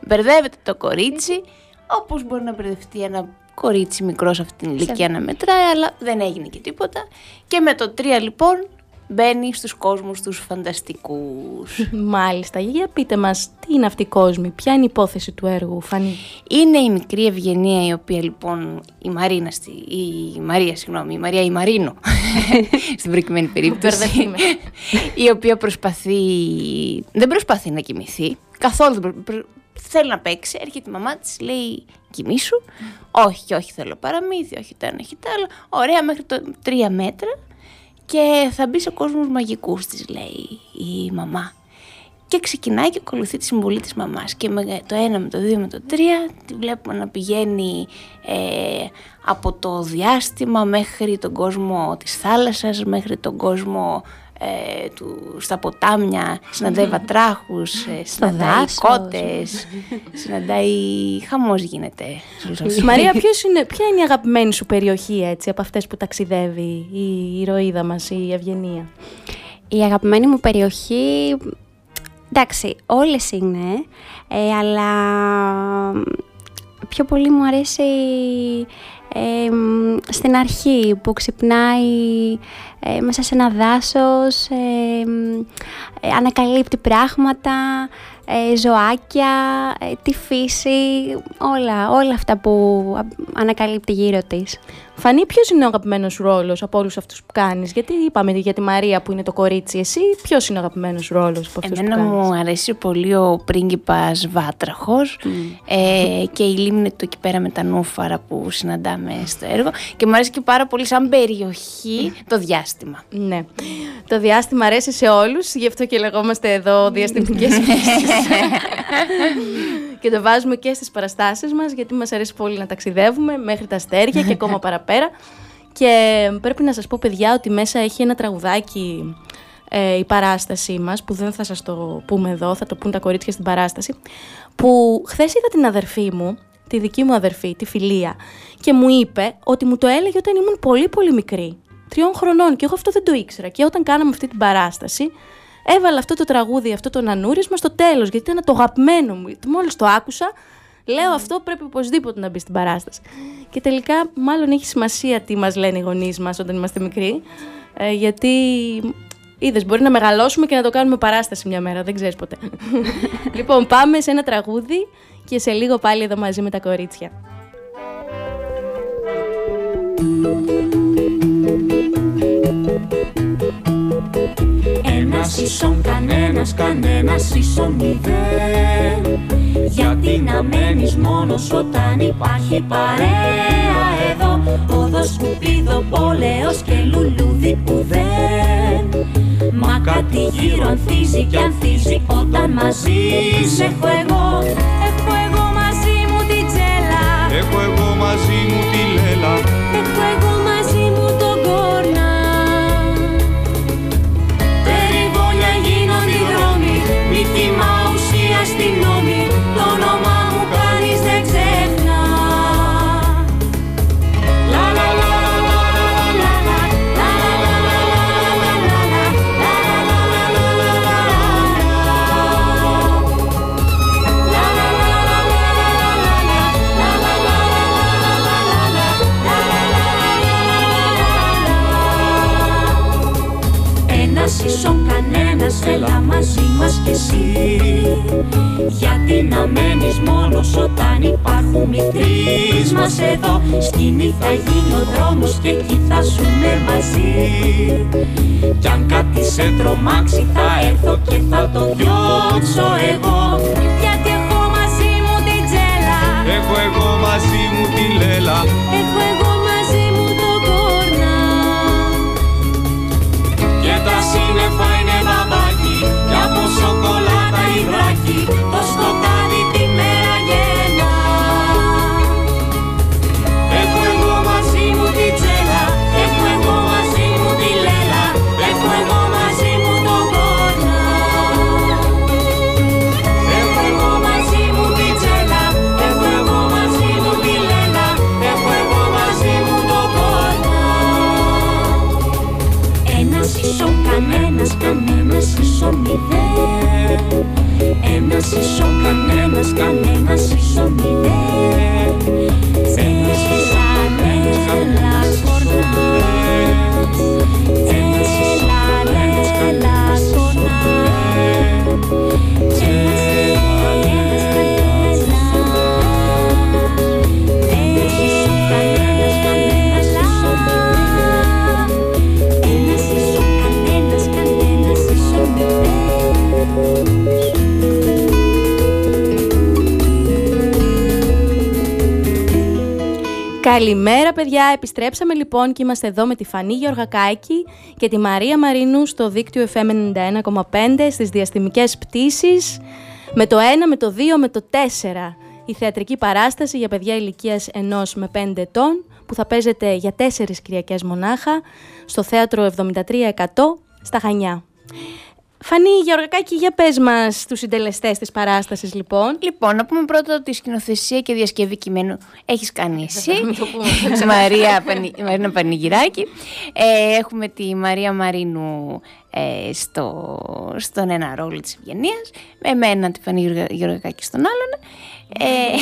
μπερδεύεται το κορίτσι, όπως μπορεί να μπερδευτεί ένα κορίτσι μικρό σε αυτήν την ηλικία να μετράει, αλλά δεν έγινε και τίποτα. Και με το 3 λοιπόν μπαίνει στους κόσμους τους φανταστικούς. Μάλιστα. Για πείτε μας, τι είναι αυτή η κόσμη, ποια είναι η υπόθεση του έργου, Φανή; Είναι η μικρή Ευγενία η οποία λοιπόν, η Μαρίνα, η Μαρία συγγνώμη, η Μαρία η Μαρίνο, στην προκειμένη περίπτωση, η οποία προσπαθεί, δεν προσπαθεί να κοιμηθεί, καθόλου δεν θέλει να παίξει, έρχεται η μαμά της, λέει κοιμήσου, όχι, όχι θέλω παραμύθι, όχι το ένα, όχι το άλλο, ωραία μέχρι το τρία μέτρα και θα μπει σε κόσμους μαγικούς της λέει η μαμά. Και ξεκινάει και ακολουθεί τη συμβολή της μαμάς και με το ένα, με το δύο, με το τρία τη βλέπουμε να πηγαίνει ε, από το διάστημα μέχρι τον κόσμο της θάλασσας, μέχρι τον κόσμο ε, του, στα ποτάμια, συναντάει βατράχους, ε, συναντάει κότες, συναντάει χαμός γίνεται. Μαρία, ποιος είναι, ποια είναι η αγαπημένη σου περιοχή έτσι, από αυτές που ταξιδεύει η ηρωίδα μας, η Ευγενία; Η αγαπημένη μου περιοχή, εντάξει, όλες είναι, ε, αλλά πιο πολύ μου αρέσει στην αρχή που ξυπνάει ε, μέσα σε ένα δάσος, ε, ανακαλύπτει πράγματα, ε, ζωάκια, ε, τη φύση, όλα, όλα αυτά που ανακαλύπτει γύρω της. Φανή, ποιος είναι ο αγαπημένος ρόλος από όλους αυτούς που κάνεις, Γιατί είπαμε για τη Μαρία που είναι το κορίτσι, εσύ ποιος είναι ο αγαπημένος ρόλος από αυτούς που κάνεις; Εμένα μου αρέσει πολύ ο πρίγκιπας Βάτραχος ε, και η λίμνη του εκεί πέρα με τα νούφαρα που συναντάμε στο έργο. Και μου αρέσει και πάρα πολύ σαν περιοχή το διάστημα. Ναι. Το διάστημα αρέσει σε όλους, γι' αυτό και λεγόμαστε εδώ διαστημικές και το βάζουμε και στις παραστάσεις μας, γιατί μας αρέσει πολύ να ταξιδεύουμε μέχρι τα αστέρια και ακόμα παραπέρα. Και πρέπει να σας πω, παιδιά, ότι μέσα έχει ένα τραγουδάκι ε, η παράστασή μας, που δεν θα σας το πούμε εδώ, θα το πούν τα κορίτσια στην παράσταση, που χθες είδα την αδερφή μου, τη δική μου αδερφή, τη Φιλία, και μου είπε ότι μου το έλεγε όταν ήμουν πολύ πολύ μικρή, τριών χρονών, και εγώ αυτό δεν το ήξερα. Και όταν κάναμε αυτή την παράσταση, έβαλα αυτό το τραγούδι, αυτό το νανούρισμα στο τέλος, γιατί ήταν το αγαπημένο μου. Μόλις το άκουσα, λέω αυτό πρέπει οπωσδήποτε να μπει στην παράσταση. Και τελικά, μάλλον έχει σημασία τι μας λένε οι γονείς μας όταν είμαστε μικροί, ε, γιατί Είδες, μπορεί να μεγαλώσουμε και να το κάνουμε παράσταση μια μέρα, δεν ξέρεις ποτέ. λοιπόν, πάμε σε ένα τραγούδι και σε λίγο πάλι εδώ μαζί με τα κορίτσια. Ένας ίσον κανένας, κανένας ίσον μηδέν. Γιατί να μένεις μόνος όταν υπάρχει παρέα εδώ; Όδο σκουπίδο, πόλεος και λουλούδι που δεν. Μα κάτι γύρω ανθίζει και ανθίζει όταν μαζί σε έχω εγώ. Έχω εγώ μαζί μου την τζέλα Έχω εγώ μαζί μου τη λέλα. Έχω εγώ ουσία στην νόμη Το όνομά μου κανείς δεν ξεχνά Λα λα λα λα λα λα λα λα λα λα Ένας ίσον κανένας, έλα μαζί μας κι εσύ. Γιατί να μένεις μόνος όταν υπάρχουν οι τρεις μας εδώ. Σκηνή θα γίνει ο δρόμος και εκεί θα ζούμε μαζί. Κι αν κάτι σε τρομάξει θα έρθω και θα το διώξω εγώ. Γιατί έχω μαζί μου την τζέλα. Έχω εγώ μαζί μου τη λέλα. Έχω εγώ μαζί μου το κόρνα Και τα σύννεφα είναι μπαμπάκι chocolate y Blackie Καλημέρα παιδιά, επιστρέψαμε λοιπόν και είμαστε εδώ με τη Φανή Γεωργακάκη και τη Μαρία Μαρίνου στο δίκτυο FM 91,5 στις διαστημικές πτήσεις. Με το 1, με το 2, με το 4 η θεατρική παράσταση για παιδιά ηλικίας 1 με 5 ετών που θα παίζεται για 4 Κυριακές μονάχα στο θέατρο 73% στα Χανιά. Φανή Γεωργακάκη, για πες μας τους συντελεστές της παράστασης λοιπόν. Λοιπόν, να πούμε πρώτα ότι η σκηνοθεσία και διασκευή κειμένου έχεις κάνει εσύ, Μαρία Πανι... Μαρίνα Πανηγυράκη. Ε, έχουμε τη Μαρία Μαρίνου ε, στο, στον ένα ρόλο της Ευγενίας, με εμένα τη Φανή Γεωργακάκη στον άλλον. Ε,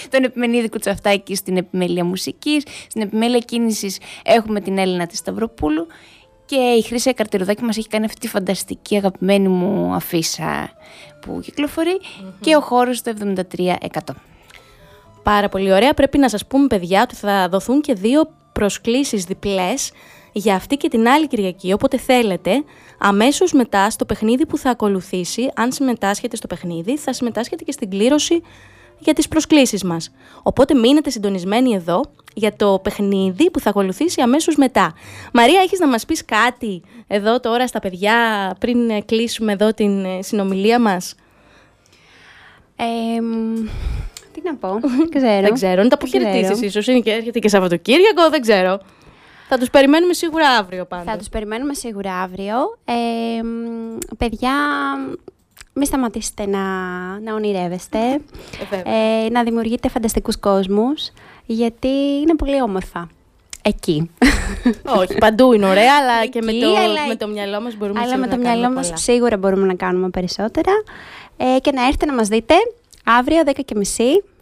τον Επιμενίδη Κουτσαφτάκη στην επιμέλεια μουσικής, στην επιμέλεια κίνησης έχουμε την Έλληνα της Σταυροπούλου και η Χρύσα Καρτηροδάκη μας έχει κάνει αυτή τη φανταστική αγαπημένη μου αφίσα που κυκλοφορει και ο χώρος το 73%. Πάρα πολύ ωραία. Πρέπει να σας πούμε παιδιά ότι θα δοθούν και δύο προσκλήσεις διπλές για αυτή και την άλλη Κυριακή, όποτε θέλετε, αμέσως μετά στο παιχνίδι που θα ακολουθήσει, αν συμμετάσχετε στο παιχνίδι, θα συμμετάσχετε και στην κλήρωση για τις προσκλήσεις μας. Οπότε μείνετε συντονισμένοι εδώ για το παιχνίδι που θα ακολουθήσει αμέσως μετά. Μαρία, έχεις να μας πεις κάτι εδώ τώρα στα παιδιά πριν κλείσουμε εδώ την ε, συνομιλία μας; Ε, τι να πω, δεν ξέρω. δεν ξέρω, να τα αποχαιρετήσεις ίσως, είναι και έρχεται και Σαββατοκύριακο, δεν ξέρω. Θα τους περιμένουμε σίγουρα αύριο πάντα. Θα τους περιμένουμε σίγουρα αύριο. Ε, παιδιά, μην σταματήσετε να, να ονειρεύεστε, ε, να δημιουργείτε φανταστικούς κόσμους, γιατί είναι πολύ όμορφα. Εκεί. Όχι, παντού είναι ωραία, αλλά και με το, με το μυαλό μας μπορούμε αλλά με το μυαλό μας σίγουρα μπορούμε να κάνουμε περισσότερα. Ε, και να έρθετε να μας δείτε αύριο 10.30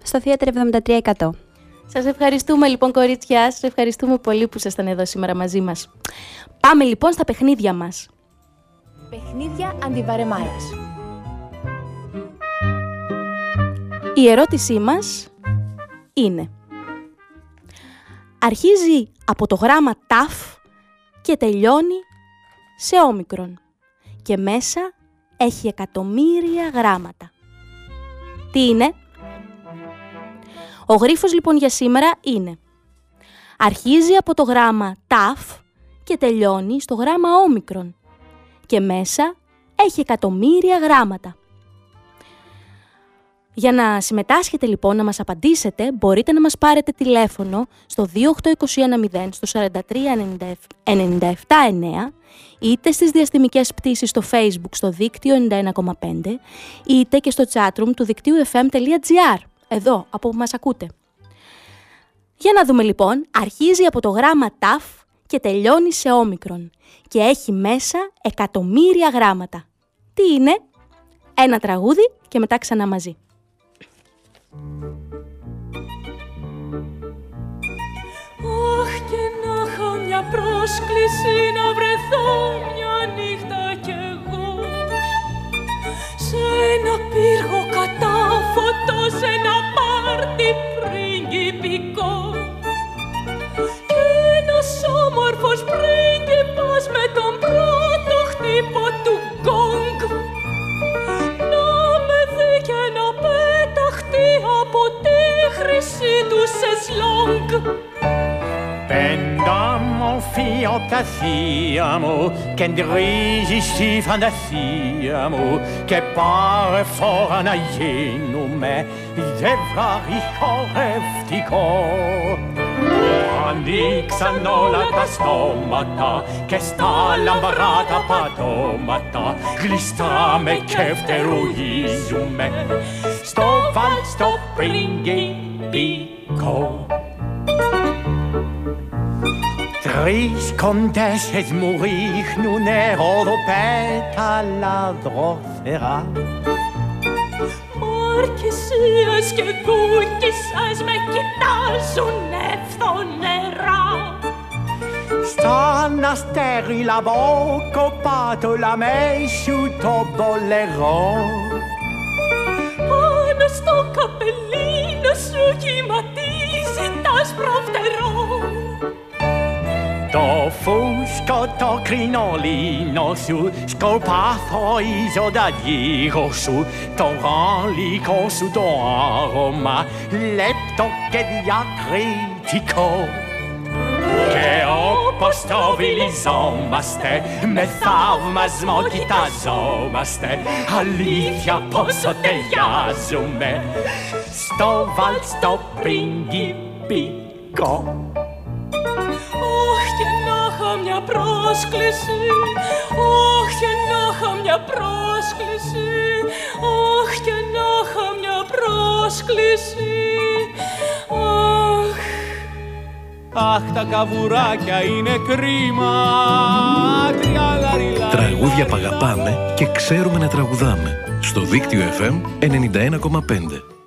στο Theater 73%. Σας ευχαριστούμε λοιπόν κορίτσια, σας ευχαριστούμε πολύ που ήσασταν εδώ σήμερα μαζί μας. Πάμε λοιπόν στα παιχνίδια μας. Παιχνίδια αντιβαρεμάρας. Η ερώτησή μας είναι Αρχίζει από το γράμμα ταφ και τελειώνει σε όμικρον και μέσα έχει εκατομμύρια γράμματα. Τι είναι; Ο γρίφος λοιπόν για σήμερα είναι Αρχίζει από το γράμμα ταφ και τελειώνει στο γράμμα όμικρον και μέσα έχει εκατομμύρια γράμματα. Για να συμμετάσχετε λοιπόν, να μας απαντήσετε, μπορείτε να μας πάρετε τηλέφωνο στο 28210 στο 43979 είτε στις διαστημικές πτήσεις στο facebook στο δίκτυο 91,5 είτε και στο chatroom του δικτύου fm.gr, εδώ από που μας ακούτε. Για να δούμε λοιπόν, αρχίζει από το γράμμα ταφ και τελειώνει σε όμικρον και έχει μέσα εκατομμύρια γράμματα. Τι είναι; Ένα τραγούδι και μετά ξανά μαζί. Αχ και να είχα μια πρόσκληση να βρεθώ μια νύχτα κι εγώ. Σε ένα πύργο κατάφωτο, σε ένα πάρτι πριγκιπικό και ένας όμορφος πρίγκιπας με τον πρώτο χρυσή του σεσλόγκ Pendamo fiocasiamo, che drisici fantasiamo, che pare fora na jenume, zevraricho reftico. Ανοίξαν όλα τα στόματα και στα λαμπράτα πατώματα γλιστράμε και φτερουγίζουμε στο βάλ στο πριγκιπικό. Τρεις κοντέσες μου ρίχνουνε ροδοπέταλα δροσερά Μαρκησίες και κούκκισες με κοιτάζουνε φθονερά Σαν αστέρι λαμπό κοπάτω λαμέσου το μπολερό. Πάνω στο καπελίνο σου κυματίζει τα σπροφτερό. Το φούσκο το κρινολίνο σου σκορπαθροίζοντα γύρω σου. Το γαλλικό σου το άρωμα λεπτό και διακριτικό. Και όπως το βιλιζόμαστε με θαυμασμό κοιταζόμαστε αλήθεια πόσο ταιριάζουμε στο βάλτ το πριγκιπικό Αχ και να είχα μια πρόσκληση. Αχ και να είχα μια πρόσκληση. Αχ και να είχα μια πρόσκληση. Αχ Αχ τα καβουράκια είναι κρίμα. Τριάλαριλα Τραγούδια που αγαπάμε και ξέρουμε να τραγουδάμε. Στο δίκτυο FM 91,5.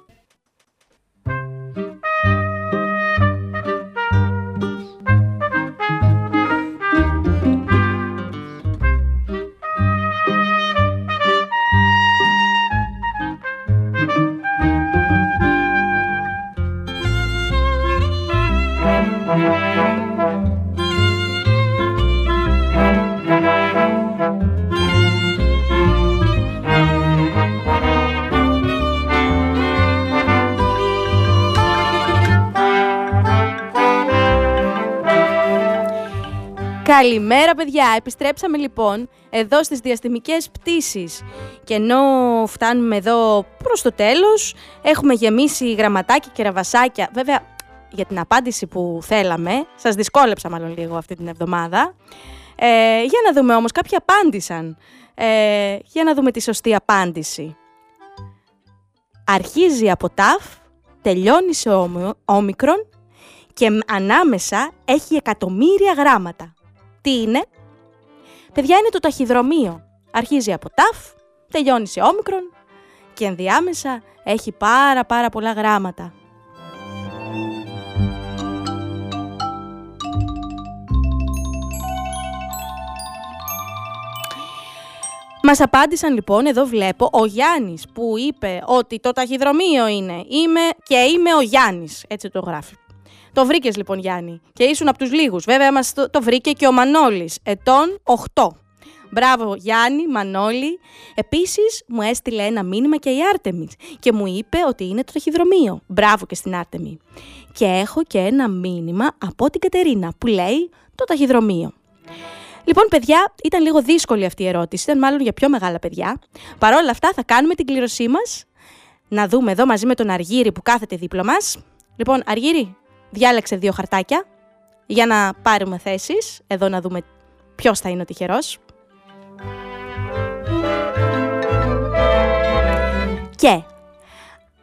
Καλημέρα παιδιά, επιστρέψαμε λοιπόν εδώ στις διαστημικές πτήσεις. Και ενώ φτάνουμε εδώ προς το τέλος έχουμε γεμίσει γραμματάκια και ραβασάκια βέβαια για την απάντηση που θέλαμε, σας δυσκόλεψα μάλλον λίγο αυτή την εβδομάδα. Ε, για να δούμε όμως κάποιοι απάντησαν. Ε, για να δούμε τη σωστή απάντηση. Αρχίζει από ταφ, τελειώνει σε όμικρον και ανάμεσα έχει εκατομμύρια γράμματα τι είναι; Παιδιά είναι το ταχυδρομείο. Αρχίζει από ταφ, τελειώνει σε όμικρον και ενδιάμεσα έχει πάρα πάρα πολλά γράμματα. Μας απάντησαν λοιπόν, εδώ βλέπω, ο Γιάννης που είπε ότι το ταχυδρομείο είναι είμαι και είμαι ο Γιάννης, έτσι το γράφει. Το βρήκες λοιπόν, Γιάννη. Και ήσουν από τους λίγους. Βέβαια, μας το, το βρήκε και ο Μανώλης, ετών 8. Μπράβο, Γιάννη, Μανώλη. Επίσης, μου έστειλε ένα μήνυμα και η Άρτεμι και μου είπε ότι είναι το ταχυδρομείο. Μπράβο και στην Άρτεμι. Και έχω και ένα μήνυμα από την Κατερίνα που λέει το ταχυδρομείο. Λοιπόν, παιδιά, ήταν λίγο δύσκολη αυτή η ερώτηση. Ήταν μάλλον για πιο μεγάλα παιδιά. Παρ' όλα αυτά, θα κάνουμε την κλήρωσή μας. Να δούμε εδώ μαζί με τον Αργύρι που κάθεται δίπλα μας. Λοιπόν, Αργύρι, διάλεξε δύο χαρτάκια για να πάρουμε θέσεις. Εδώ να δούμε ποιος θα είναι ο τυχερός. Και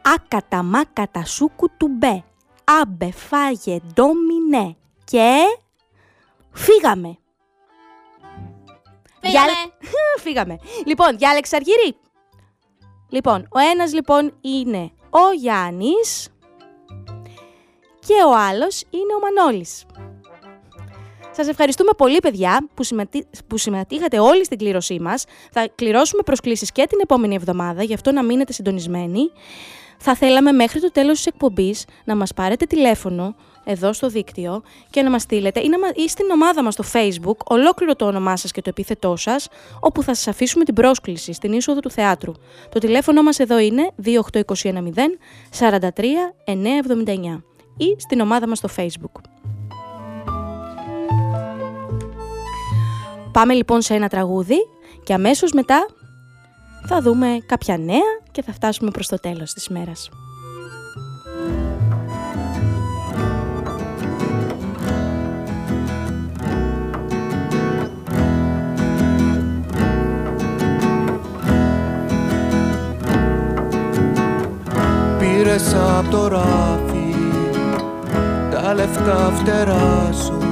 άκατα μάκατα σου κουτουμπέ, άμπε φάγε ντόμινε και φύγαμε. Φύγαμε. Φύγαμε. Λοιπόν, διάλεξε αργυρί. Λοιπόν, ο ένας λοιπόν είναι ο Γιάννης και ο άλλος είναι ο Μανώλης. Σας ευχαριστούμε πολύ παιδιά που, συμμετεί... που συμμετείχατε όλοι στην κλήρωσή μας. Θα κληρώσουμε προσκλήσεις και την επόμενη εβδομάδα, γι' αυτό να μείνετε συντονισμένοι. Θα θέλαμε μέχρι το τέλος της εκπομπής να μας πάρετε τηλέφωνο εδώ στο δίκτυο και να μας στείλετε ή, να... ή στην ομάδα μας στο facebook ολόκληρο το όνομά σας και το επίθετό σας, όπου θα σας αφήσουμε την πρόσκληση στην είσοδο του θεάτρου. Το τηλέφωνο μας εδώ είναι 28210 43 979 ή στην ομάδα μας στο Facebook. Πάμε λοιπόν σε ένα τραγούδι και αμέσως μετά θα δούμε κάποια νέα και θα φτάσουμε προς το τέλος της μέρας. Πήρες από το ράφι τα λευκά φτερά σου.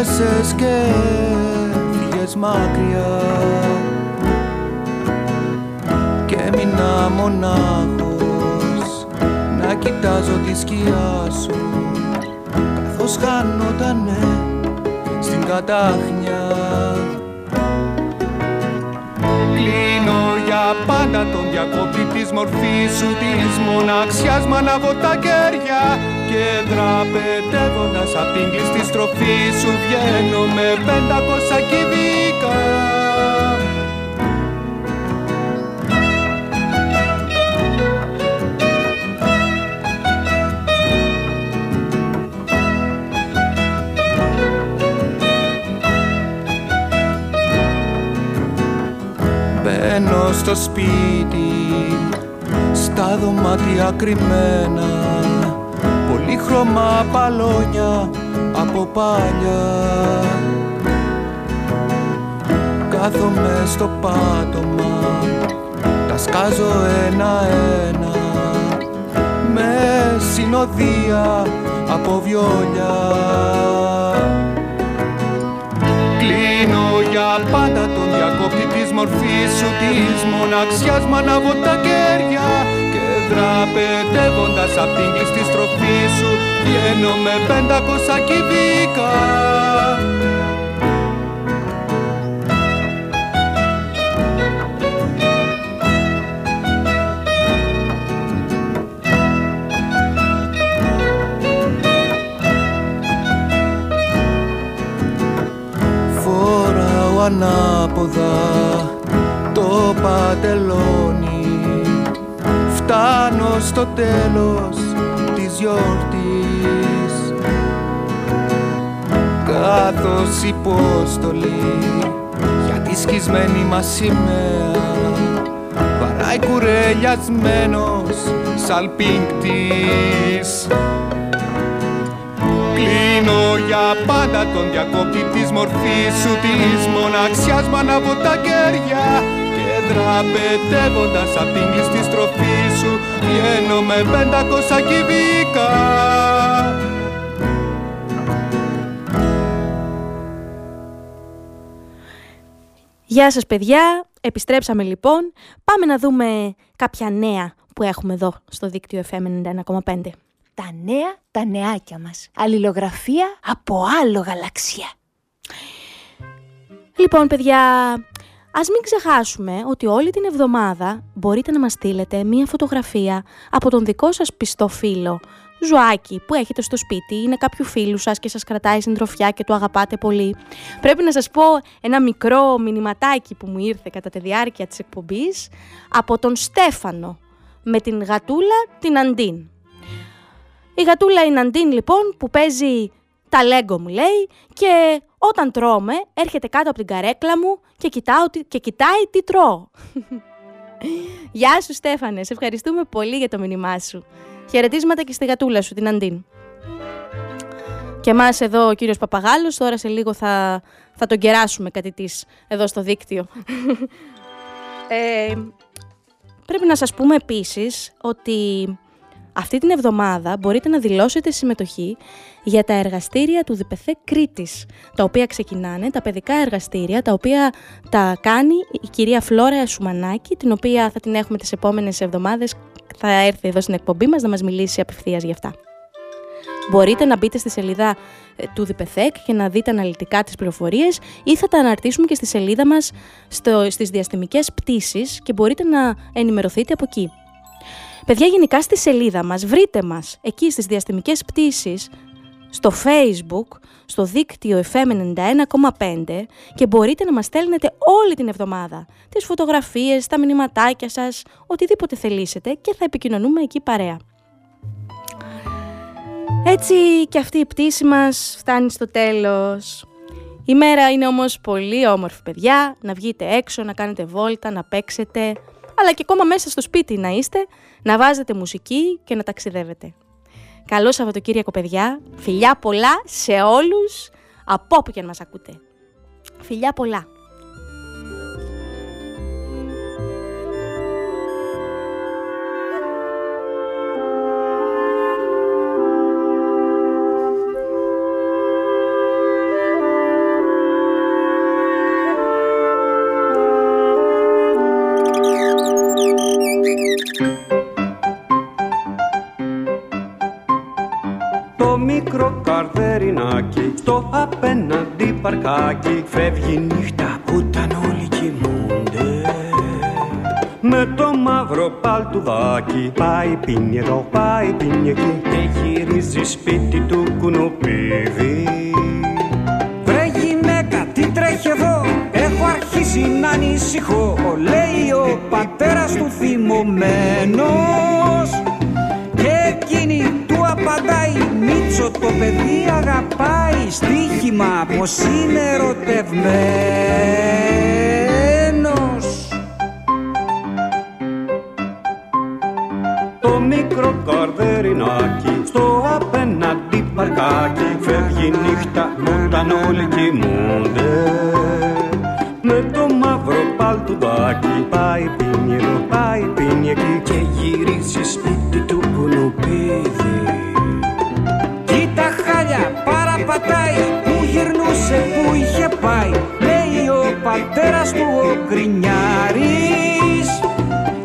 Έπεσες και φύγες μακριά. Και έμεινα μονάχος να κοιτάζω τη σκιά σου. Καθώς χάνοτανε στην κατάχνια. Κλείνω για πάντα τον διακόπτη της μορφής σου της μοναξιάς μ' ανάβω τα κέρια. Και δραπετεύοντας απ' την κλειστή στροφή σου βγαίνω με πεντακόσια κυβικά στο σπίτι στα δωμάτια κρυμμένα. Πολύχρωμα παλόνια από παλιά. Κάθομαι στο πάτωμα τα σκάζω ένα-ένα. Με συνοδεία από βιόλια Κλείνω για πάντα τον διακόπτη της μορφής σου της μοναξιάς μ' ανάβω τα κέρια και δραπετεύοντας απ' την κλειστή στροφή σου βγαίνω με πεντακόσια κυβικά ανάποδα το παντελόνι. Φτάνω στο τέλος της γιορτής. Κάθος υπόστολη για τη σκισμένη μας σημαία. Βαράει κουρελιασμένος σαλπίνκτης Κλείνω για πάντα τον διακόπτη της μορφής σου της μοναξιάς μ' ανάβω τα κέρια και δραπετεύοντας απ' την κλειστή στροφή σου βγαίνω με πεντακόσια κυβικά Γεια σας παιδιά, επιστρέψαμε λοιπόν. Πάμε να δούμε κάποια νέα που έχουμε εδώ στο δίκτυο FM 91,5. Τα νέα, τα νεάκια μας. Αλληλογραφία από άλλο γαλαξία. Λοιπόν παιδιά, ας μην ξεχάσουμε ότι όλη την εβδομάδα μπορείτε να μας στείλετε μία φωτογραφία από τον δικό σας πιστό φίλο, ζωάκι που έχετε στο σπίτι, είναι κάποιου φίλου σας και σας κρατάει συντροφιά και το αγαπάτε πολύ. Πρέπει να σας πω ένα μικρό μηνυματάκι που μου ήρθε κατά τη διάρκεια της εκπομπής από τον Στέφανο με την γατούλα την Αντίν. Η γατούλα η Αντίν λοιπόν που παίζει τα λέγκο μου λέει και όταν τρώμε έρχεται κάτω από την καρέκλα μου και, κοιτάω, και κοιτάει τι τρώω. Γεια σου Στέφανε, σε ευχαριστούμε πολύ για το μήνυμά σου. Χαιρετίσματα και στη γατούλα σου, την Αντίν. Και εμάς εδώ ο κύριος Παπαγάλος, τώρα σε λίγο θα, θα τον κεράσουμε κάτι της εδώ στο δίκτυο. ε, πρέπει να σας πούμε επίσης ότι αυτή την εβδομάδα μπορείτε να δηλώσετε συμμετοχή για τα εργαστήρια του ΔΠΘ Κρήτης, τα οποία ξεκινάνε, τα παιδικά εργαστήρια, τα οποία τα κάνει η κυρία Φλόρα Σουμανάκη, την οποία θα την έχουμε τις επόμενες εβδομάδες, θα έρθει εδώ στην εκπομπή μας να μας μιλήσει απευθείας γι' αυτά. Μπορείτε να μπείτε στη σελίδα ε, του ΔΠΘΕΚ και να δείτε αναλυτικά τις πληροφορίες ή θα τα αναρτήσουμε και στη σελίδα μας στο, στις διαστημικές πτήσεις και μπορείτε να ενημερωθείτε από εκεί. Παιδιά, γενικά στη σελίδα μας, βρείτε μας εκεί στις διαστημικές πτήσεις, στο Facebook, στο δίκτυο FM 91,5 και μπορείτε να μας στέλνετε όλη την εβδομάδα τις φωτογραφίες, τα μηνυματάκια σας, οτιδήποτε θελήσετε και θα επικοινωνούμε εκεί παρέα. Έτσι και αυτή η πτήση μας φτάνει στο τέλος. Η μέρα είναι όμως πολύ όμορφη παιδιά, να βγείτε έξω, να κάνετε βόλτα, να παίξετε, αλλά και ακόμα μέσα στο σπίτι να είστε, να βάζετε μουσική και να ταξιδεύετε. Καλό Σαββατοκύριακο παιδιά, φιλιά πολλά σε όλους, από όπου και αν μας ακούτε. Φιλιά πολλά. Απέναντι παρκάκι φεύγει νύχτα που τα όλοι κοιμούνται. Με το μαύρο παλτουδάκι Πάει πίνει εδώ, πάει πίνει εκεί Και γυρίζει σπίτι του κουνουπίδι. Βρε γυναίκα, τι τρέχει εδώ; Έχω αρχίσει να ανησυχώ. Λέει ο πατέρας του θυμωμένος. Και εκείνη του απαντάει Μίτσο το παιδί αγαπάει Στίχημα πως είναι ερωτευμένος. Το μικρό καρδερινάκι Στο απέναντι παρκάκι Φεύγει νύχτα όταν όλοι κοιμούνται. Με το μαύρο παλτουδάκι Πάει πίνει εδώ, πάει πίνει εκεί Και γυρίζει σπίτι του κουνουπίδι Που γυρνούσε που είχε πάει Λέει ο πατέρας του ο γκρινιάρης.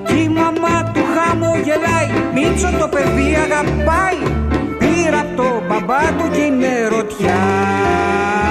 Κι η μαμά του χαμογελάει Μίτσο το παιδί αγαπάει Πήρα απ' το μπαμπά του κι είναι ρωτιάρης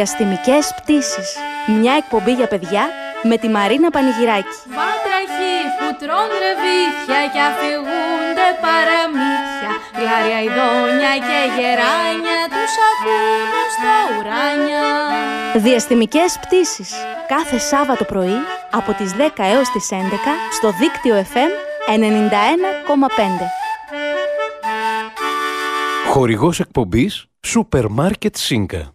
Διαστημικές πτήσεις. Μια εκπομπή για παιδιά με τη Μαρίνα Πανηγυράκη. Βάτραχοι που τρώνε ρεβίθια και αφηγούνται παραμύθια Γλάρια ειδόνια και γεράνια τους ακούνε στα ουράνια Διαστημικές πτήσεις. Κάθε Σάββατο πρωί από τις 10 έως τις 11 στο δίκτυο FM 91,5. Χορηγός εκπομπής Σούπερ Μάρκετ Σίνκα.